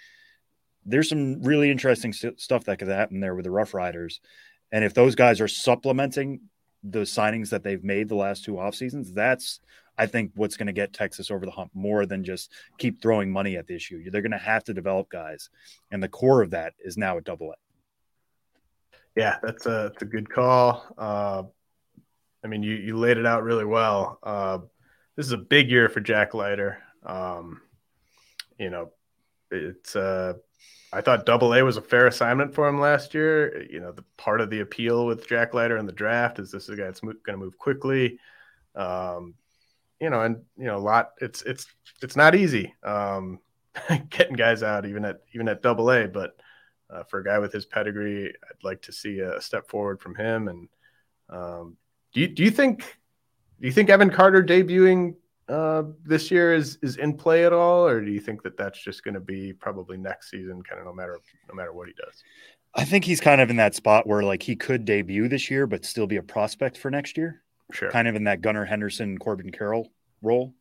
there's some really interesting st- stuff that could happen there with the Rough Riders. And if those guys are supplementing the signings that they've made the last two off seasons, that's I think what's going to get Texas over the hump more than just keep throwing money at the issue. They're going to have to develop guys, and the core of that is now at Double A. Yeah, that's a that's a good call. Uh, I mean, you you laid it out really well. Uh, this is a big year for Jack Leiter. Um, you know, it's uh, I thought Double A was a fair assignment for him last year. You know, the part of the appeal with Jack Leiter in the draft is this is a guy that's going to move quickly. Um, you know, and you know, a lot. It's it's it's not easy um, [laughs] getting guys out even at even at Double A, but uh, for a guy with his pedigree, I'd like to see a step forward from him. And um, do you do you think do you think Evan Carter debuting uh, this year is is in play at all, or do you think that that's just going to be probably next season, kind of no matter no matter what he does? I think he's kind of in that spot where like he could debut this year, but still be a prospect for next year. Sure. Kind of in that Gunnar Henderson, Corbin Carroll role.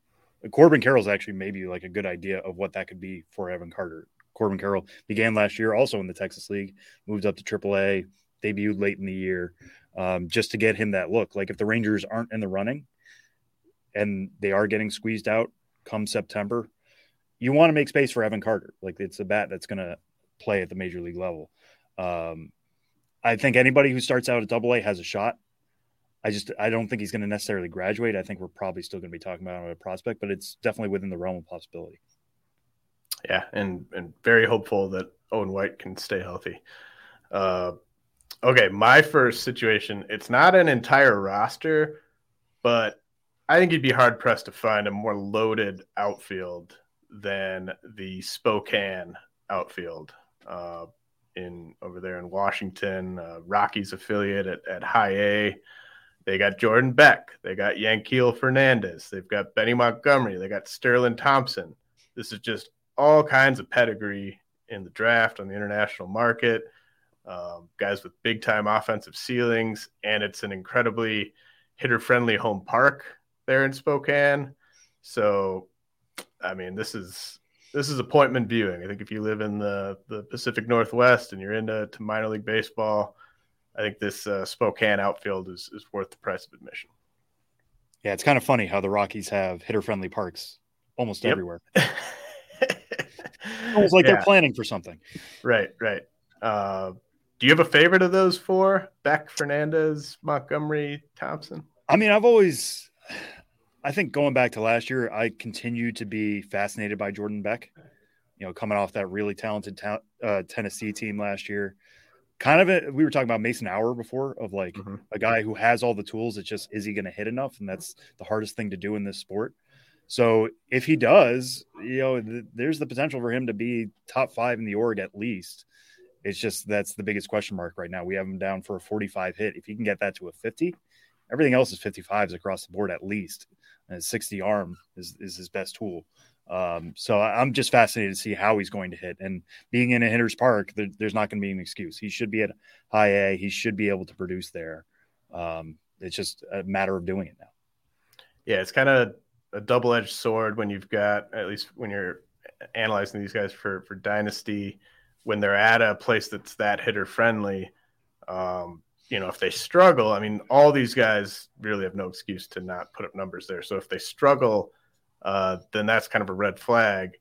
Corbin Carroll's actually maybe like a good idea of what that could be for Evan Carter. Corbin Carroll began last year also in the Texas League, moved up to AAA, debuted late in the year, um, just to get him that look. Like if the Rangers aren't in the running, and they are getting squeezed out come September, you want to make space for Evan Carter. Like it's a bat that's going to play at the major league level. Um, I think anybody who starts out at Double A has a shot. I just I don't think he's going to necessarily graduate. I think we're probably still going to be talking about him a prospect, but it's definitely within the realm of possibility. Yeah, and and very hopeful that Owen White can stay healthy. Uh, okay, my first situation. It's not an entire roster, but I think you'd be hard pressed to find a more loaded outfield than the Spokane outfield uh, in over there in Washington. Uh, Rockies affiliate at, at High A. They got Jordan Beck. They got Yanquiel Fernandez. They've got Benny Montgomery. They got Sterling Thompson. This is just all kinds of pedigree in the draft on the international market. Um, guys with big time offensive ceilings, and it's an incredibly hitter friendly home park there in Spokane. So, I mean, this is this is appointment viewing. I think if you live in the the Pacific Northwest and you're into to minor league baseball, I think this uh, Spokane outfield is is worth the price of admission. Yeah, it's kind of funny how the Rockies have hitter friendly parks almost yep. everywhere. [laughs] almost like yeah. they're planning for something. Right, right. Uh, do you have a favorite of those four? Beck, Fernandez, Montgomery, Thompson. I mean, I've always I think going back to last year, I continue to be fascinated by Jordan Beck. You know, coming off that really talented ta- uh, Tennessee team last year, kind of a, we were talking about Mason Auer before of like mm-hmm. a guy who has all the tools. It's just is he going to hit enough, and that's the hardest thing to do in this sport. So if he does, you know, th- there's the potential for him to be top five in the org at least. It's just that's the biggest question mark right now. We have him down for a 45 hit. If he can get that to a 50, everything else is 55s across the board at least. And 60 arm is, is his best tool. Um, so I'm just fascinated to see how he's going to hit. And being in a hitter's park, there, there's not going to be an excuse. He should be at high A. He should be able to produce there. Um, it's just a matter of doing it now. Yeah, it's kind of a double edged sword when you've got at least when you're analyzing these guys for for dynasty when they're at a place that's that hitter friendly. Um, you know, if they struggle, I mean, all these guys really have no excuse to not put up numbers there. So if they struggle uh, then that's kind of a red flag.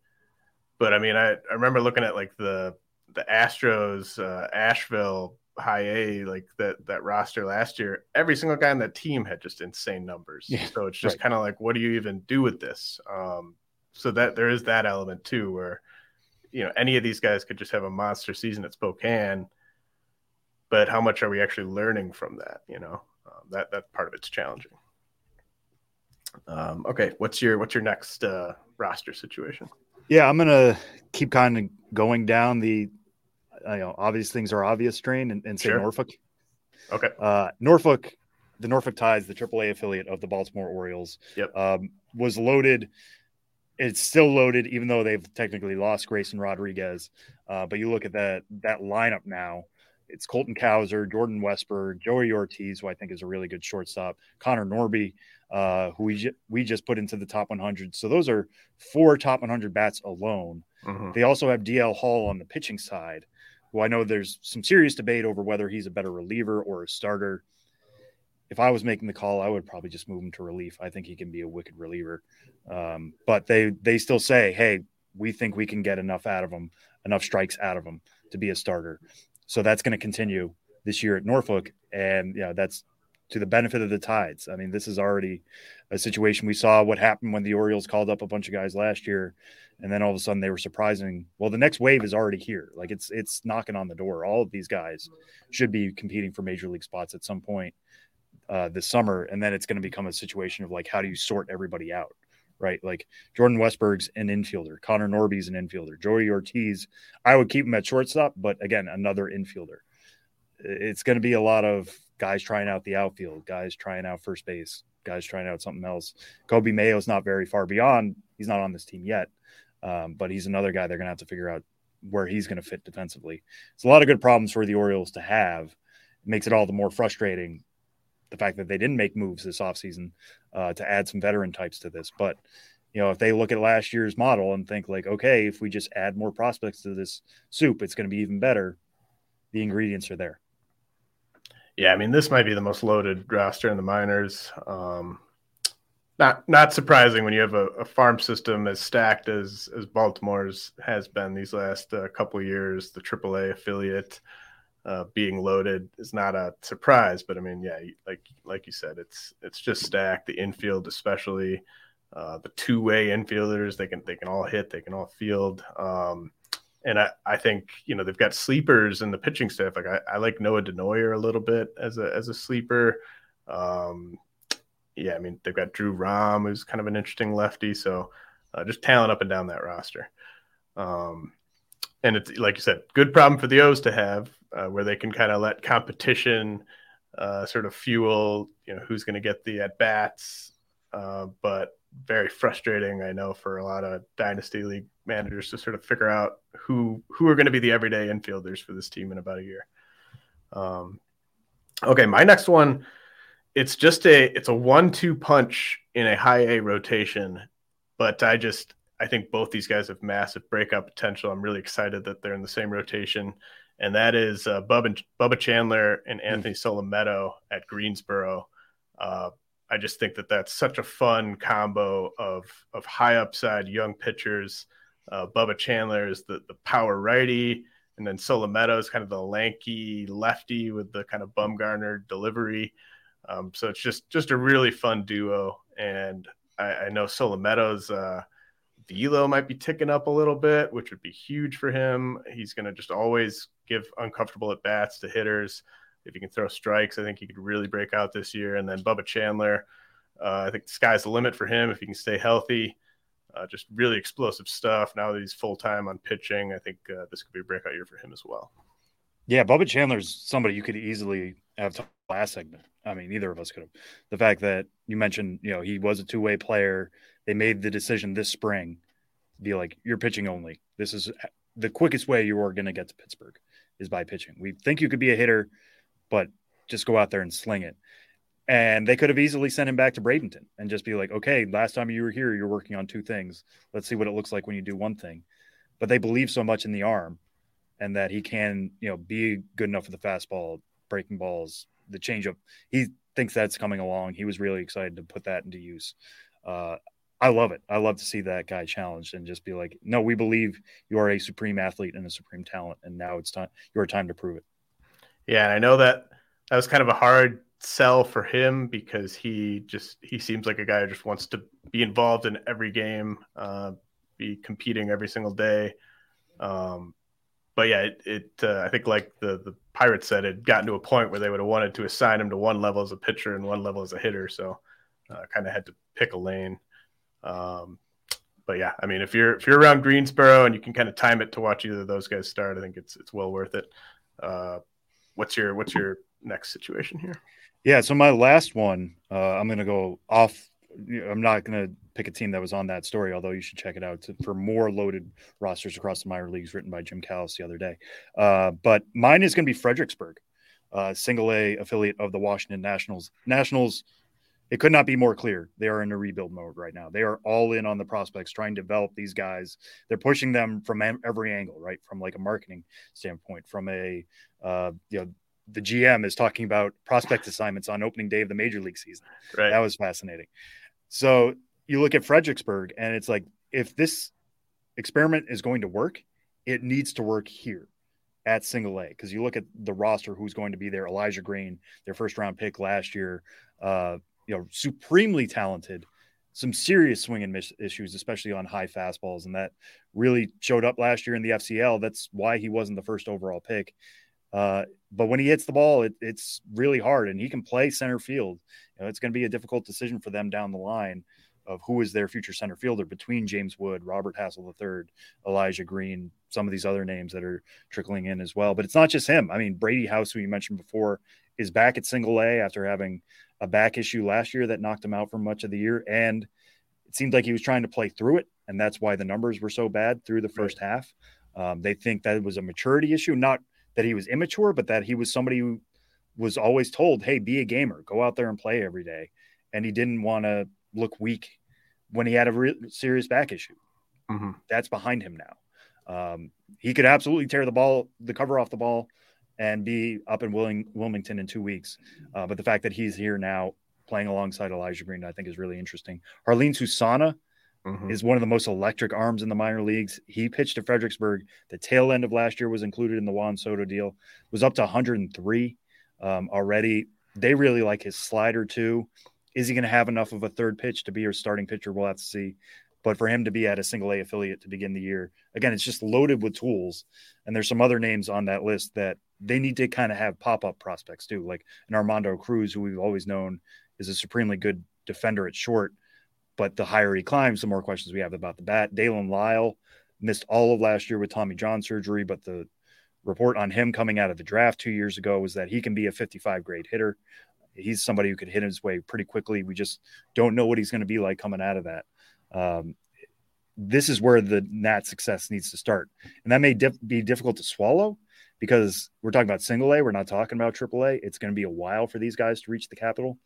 But I mean, I, I remember looking at like the the Astros uh, Asheville high A like that that roster last year. Every single guy on that team had just insane numbers. Yeah, so it's just right. kind of like, what do you even do with this? Um, so that there is that element too, where you know any of these guys could just have a monster season at Spokane. But how much are we actually learning from that? You know, um, that that part of it's challenging. Um, okay, what's your what's your next uh, roster situation? Yeah, I'm gonna keep kind of going down the, you know, obvious things are obvious train and, and say sure. Norfolk. Okay. Uh, Norfolk, the Norfolk Tides, the AAA affiliate of the Baltimore Orioles, yep. um, was loaded. It's still loaded, even though they've technically lost Grayson Rodriguez. Uh, but you look at that that lineup now. It's Colton Cowser, Jordan Westburg, Joey Ortiz, who I think is a really good shortstop, Connor Norby, uh, who we, j- we just put into the top 100. So those are four top 100 bats alone. Mm-hmm. They also have DL Hall on the pitching side, who I know there's some serious debate over whether he's a better reliever or a starter. If I was making the call, I would probably just move him to relief. I think he can be a wicked reliever. Um, but they they still say, hey, we think we can get enough out of him, enough strikes out of him to be a starter. So that's going to continue this year at Norfolk, and yeah, that's to the benefit of the Tides. I mean, this is already a situation we saw what happened when the Orioles called up a bunch of guys last year, and then all of a sudden they were surprising. Well, the next wave is already here. Like it's it's knocking on the door. All of these guys should be competing for major league spots at some point uh, this summer, and then it's going to become a situation of like how do you sort everybody out, right? Like Jordan Westburg's an infielder, Connor Norby's an infielder, Joey Ortiz. I would keep him at shortstop, but again, another infielder. It's going to be a lot of guys trying out the outfield, guys trying out first base, guys trying out something else. Coby Mayo's not very far beyond. He's not on this team yet, um, but he's another guy they're going to have to figure out where he's going to fit defensively. It's a lot of good problems for the Orioles to have. It makes it all the more frustrating the fact that they didn't make moves this offseason uh, to add some veteran types to this. But you know, if they look at last year's model and think like, okay, if we just add more prospects to this soup, it's going to be even better. The ingredients are there. Yeah, I mean, this might be the most loaded roster in the minors. Um, not not surprising when you have a, a, farm system as stacked as as Baltimore's has been these last uh, couple years. The AAA affiliate uh, being loaded is not a surprise, but I mean, yeah, like like you said, it's it's just stacked. The infield, especially uh, the two way infielders, they can they can all hit, they can all field. Um, and I, I think you know they've got sleepers in the pitching staff. Like I, I like Noah Denoyer a little bit as a as a sleeper. Um, yeah, I mean they've got Drew Rom, who's kind of an interesting lefty. So uh, just talent up and down that roster. Um, and it's like you said, good problem for the O's to have, uh, where they can kind of let competition uh, sort of fuel, you know, who's going to get the at bats. Uh, but very frustrating, I know, for a lot of dynasty league managers to sort of figure out who who are going to be the everyday infielders for this team in about a year. Um, okay, my next one, it's just a it's a one-two punch in a high A rotation, but I just I think both these guys have massive breakout potential. I'm really excited that they're in the same rotation, and that is uh, Bubba, Bubba Chandler and hmm. Anthony mm. Solometo at Greensboro. Uh, I just think that that's such a fun combo of of high upside young pitchers. Uh, Bubba Chandler is the the power righty, and then Solometo is kind of the lanky lefty with the kind of Bumgarner delivery. Um, so it's just just a really fun duo, and I, I know Solometo's uh, velo might be ticking up a little bit, which would be huge for him. He's going to just always give uncomfortable at bats to hitters. If he can throw strikes, I think he could really break out this year. And then Bubba Chandler, uh, I think the sky's the limit for him if he can stay healthy. Uh, just really explosive stuff. Now that he's full time on pitching, I think uh, this could be a breakout year for him as well. Yeah, Bubba Chandler's somebody you could easily have last segment. I mean, either of us could have. The fact that you mentioned, you know, he was a two way player. They made the decision this spring, to be like, you're pitching only. This is the quickest way you are going to get to Pittsburgh is by pitching. We think you could be a hitter, but just go out there and sling it. And they could have easily sent him back to Bradenton and just be like, okay, last time you were here, you're working on two things. Let's see what it looks like when you do one thing. But they believe so much in the arm and that he can, you know, be good enough for the fastball, breaking balls, the changeup. He thinks that's coming along. He was really excited to put that into use. Uh, I love it. I love to see that guy challenged and just be like, no, we believe you are a supreme athlete and a supreme talent, and now it's time your time to prove it. Yeah, and I know that that was kind of a hard sell for him because he just he seems like a guy who just wants to be involved in every game, uh, be competing every single day. Um, but yeah, it, it uh, I think like the the Pirates said, it gotten to a point where they would have wanted to assign him to one level as a pitcher and one level as a hitter. So uh, kind of had to pick a lane. Um, but yeah, I mean, if you're if you're around Greensboro and you can kind of time it to watch either of those guys start, I think it's it's well worth it. Uh, what's your what's your next situation here? Yeah, so my last one, uh, I'm to go off. I'm not to pick a team that was on that story, although you should check it out to, for more loaded rosters across the minor leagues written by Jim Callis the other day. Uh, but mine is to be Fredericksburg, uh, single A affiliate of the Washington Nationals. Nationals, it could not be more clear. They are in a rebuild mode right now. They are all in on the prospects, trying to develop these guys. They're pushing them from every angle, right? From like a marketing standpoint, from a, uh, you know, the GM is talking about prospect assignments on opening day of the major league season. Right. That was fascinating. So you look at Fredericksburg and it's like if this experiment is going to work, it needs to work here at single A because you look at the roster who's going to be there Elijah Green, their first round pick last year, uh, you know, supremely talented, some serious swing and miss issues, especially on high fastballs. And that really showed up last year in the FCL. That's why he wasn't the first overall pick. Uh, but when he hits the ball, it, it's really hard and he can play center field. You know, it's going to be a difficult decision for them down the line of who is their future center fielder between James Wood, Robert Hassel III, Elijah Green, some of these other names that are trickling in as well. But it's not just him. I mean, Brady House, who you mentioned before, is back at single A after having a back issue last year that knocked him out for much of the year. And it seemed like he was trying to play through it. And that's why the numbers were so bad through the first right. half. Um, they think that it was a maturity issue, not that he was immature, but that he was somebody who was always told, hey, be a gamer, go out there and play every day. And he didn't want to look weak when he had a re- serious back issue. Mm-hmm. That's behind him now. Um, he could absolutely tear the ball, the cover off the ball, and be up in Willing, Wilmington in two weeks. Uh, but the fact that he's here now playing alongside Elijah Green, I think is really interesting. Jarlin Susana mm-hmm. is one of the most electric arms in the minor leagues. He pitched to Fredericksburg. The tail end of last year was included in the Juan Soto deal, was up to 103 um, already. They really like his slider too. Is he going to have enough of a third pitch to be your starting pitcher? We'll have to see. But for him to be at a single A affiliate to begin the year, again, it's just loaded with tools. And there's some other names on that list that they need to kind of have pop up prospects too, like an Armando Cruz, who we've always known is a supremely good defender at short. But the higher he climbs, the more questions we have about the bat. Daylen Lyle missed all of last year with Tommy John surgery, but the report on him coming out of the draft two years ago was that he can be a 55 grade hitter he's somebody who could hit his way pretty quickly. We just don't know what he's going to be like coming out of that. Um, this is where the Nat success needs to start, and that may be difficult to swallow because we're talking about single A. We're not talking about triple A. It's going to be a while for these guys to reach the capital,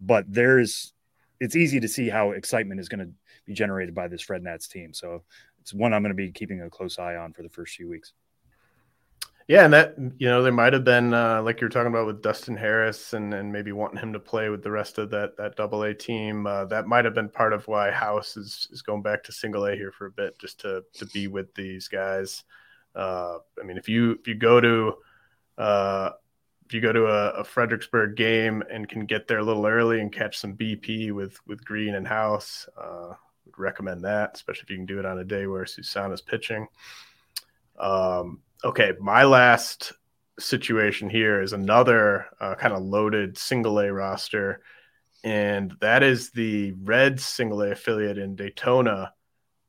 but there's it's easy to see how excitement is going to be generated by this Fred Nats team. So it's one I'm going to be keeping a close eye on for the first few weeks. Yeah, and that you know there might have been uh, like you were talking about with Dustin Harris and and maybe wanting him to play with the rest of that that Double A team. Uh, that might have been part of why House is is going back to Single A here for a bit, just to to be with these guys. Uh, I mean, if you if you go to uh, if you go to a, a, Fredericksburg game and can get there a little early and catch some BP with with Green and House, uh, would recommend that, especially if you can do it on a day where Susana's pitching. Um, okay, my last situation here is another uh, kind of loaded single A roster, and that is the Reds single A affiliate in Daytona.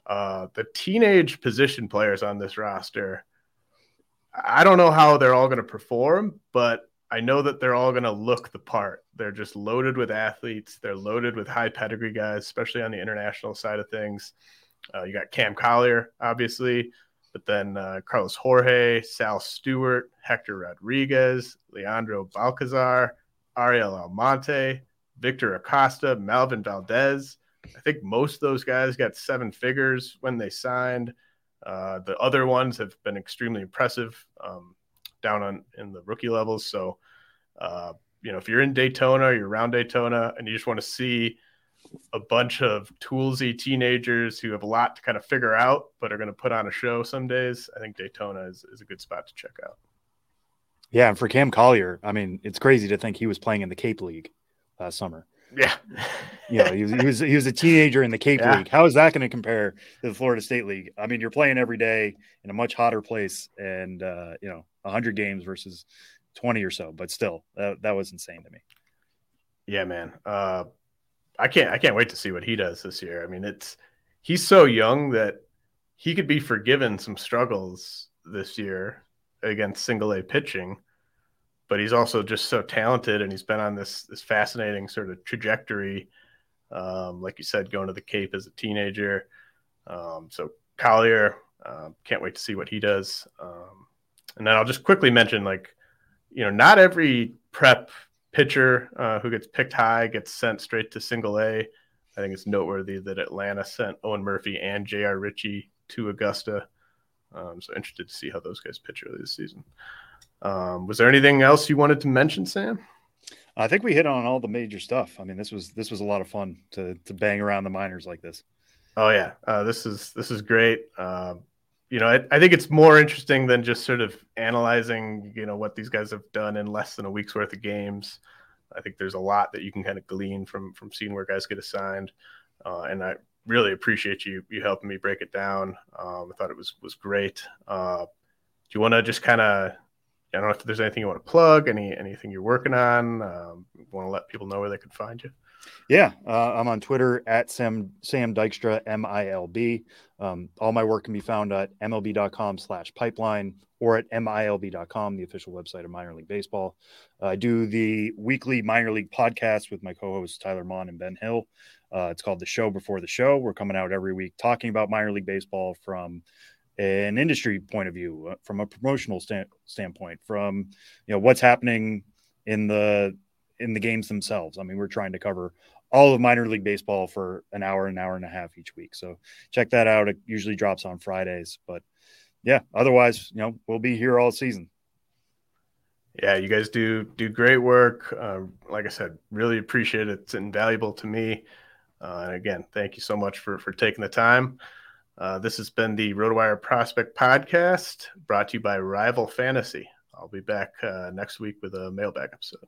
Uh, the teenage position players on this roster, I don't know how they're all going to perform, but I know that they're all going to look the part. They're just loaded with athletes. They're loaded with high pedigree guys, especially on the international side of things. Uh, you got Cam Collier, obviously, but then uh, Carlos Jorge, Sal Stewart, Hector Rodriguez, Leandro Balcazar, Ariel Almonte, Victor Acosta, Malvin Valdez. I think most of those guys got seven figures when they signed. Uh, the other ones have been extremely impressive um, down on in the rookie levels. So, uh, you know, if you're in Daytona, you're around Daytona, and you just want to see a bunch of toolsy teenagers who have a lot to kind of figure out, but are going to put on a show some days, I think Daytona is, is a good spot to check out. Yeah, and for Cam Collier, I mean, it's crazy to think he was playing in the Cape League last summer. Yeah, [laughs] you know, he was, he was he was a teenager in the Cape yeah. League. How is that going to compare to the Florida State League? I mean, you're playing every day in a much hotter place, and uh, you know, 100 games versus 20 or so, but still, that, that was insane to me. Yeah, man. Uh, I can't I can't wait to see what he does this year. I mean, it's he's so young that he could be forgiven some struggles this year against single A pitching, but he's also just so talented and he's been on this this fascinating sort of trajectory. Um, like you said, going to the Cape as a teenager. Um, so Collier, uh, can't wait to see what he does. Um, and then I'll just quickly mention, like, you know, not every prep pitcher uh, who gets picked high gets sent straight to single A. I think it's noteworthy that Atlanta sent Owen Murphy and J.R. Ritchie to Augusta. Um, so interested to see how those guys pitch early this season. Um, was there anything else you wanted to mention, Sam? I think we hit on all the major stuff. I mean, this was this was a lot of fun to to bang around the minors like this. Oh yeah, uh, this is this is great. Uh, you know, I, I, think it's more interesting than just sort of analyzing, you know, what these guys have done in less than a week's worth of games. I think there's a lot that you can kind of glean from from seeing where guys get assigned, uh, and I really appreciate you you helping me break it down. Um, I thought it was was great. Uh, do you want to just kind of I don't know if there's anything you want to plug, any anything you're working on. Um, want to let people know where they can find you. Yeah, uh, I'm on Twitter at Sam Sam Dykstra M I L B. Um, all my work can be found at MLB.com/pipeline or at MILB.com, the official website of minor league baseball. Uh, I do the weekly minor league podcast with my co-hosts Tyler Maun and Ben Hill. Uh, it's called the Show Before the Show. We're coming out every week talking about minor league baseball from an industry point of view, uh, from a promotional stand, standpoint, from you know what's happening in the in the games themselves. I mean, we're trying to cover all of minor league baseball for an hour, an hour and a half each week. So check that out. It usually drops on Fridays, but yeah, otherwise, you know, we'll be here all season. Yeah, you guys do do great work. Uh, like I said, really appreciate it. It's invaluable to me. Uh, and again, thank you so much for for taking the time. Uh, this has been the RotoWire Prospect Podcast, brought to you by Rival Fantasy. I'll be back uh, next week with a mailbag episode.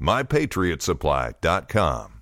mypatriotsupply.com.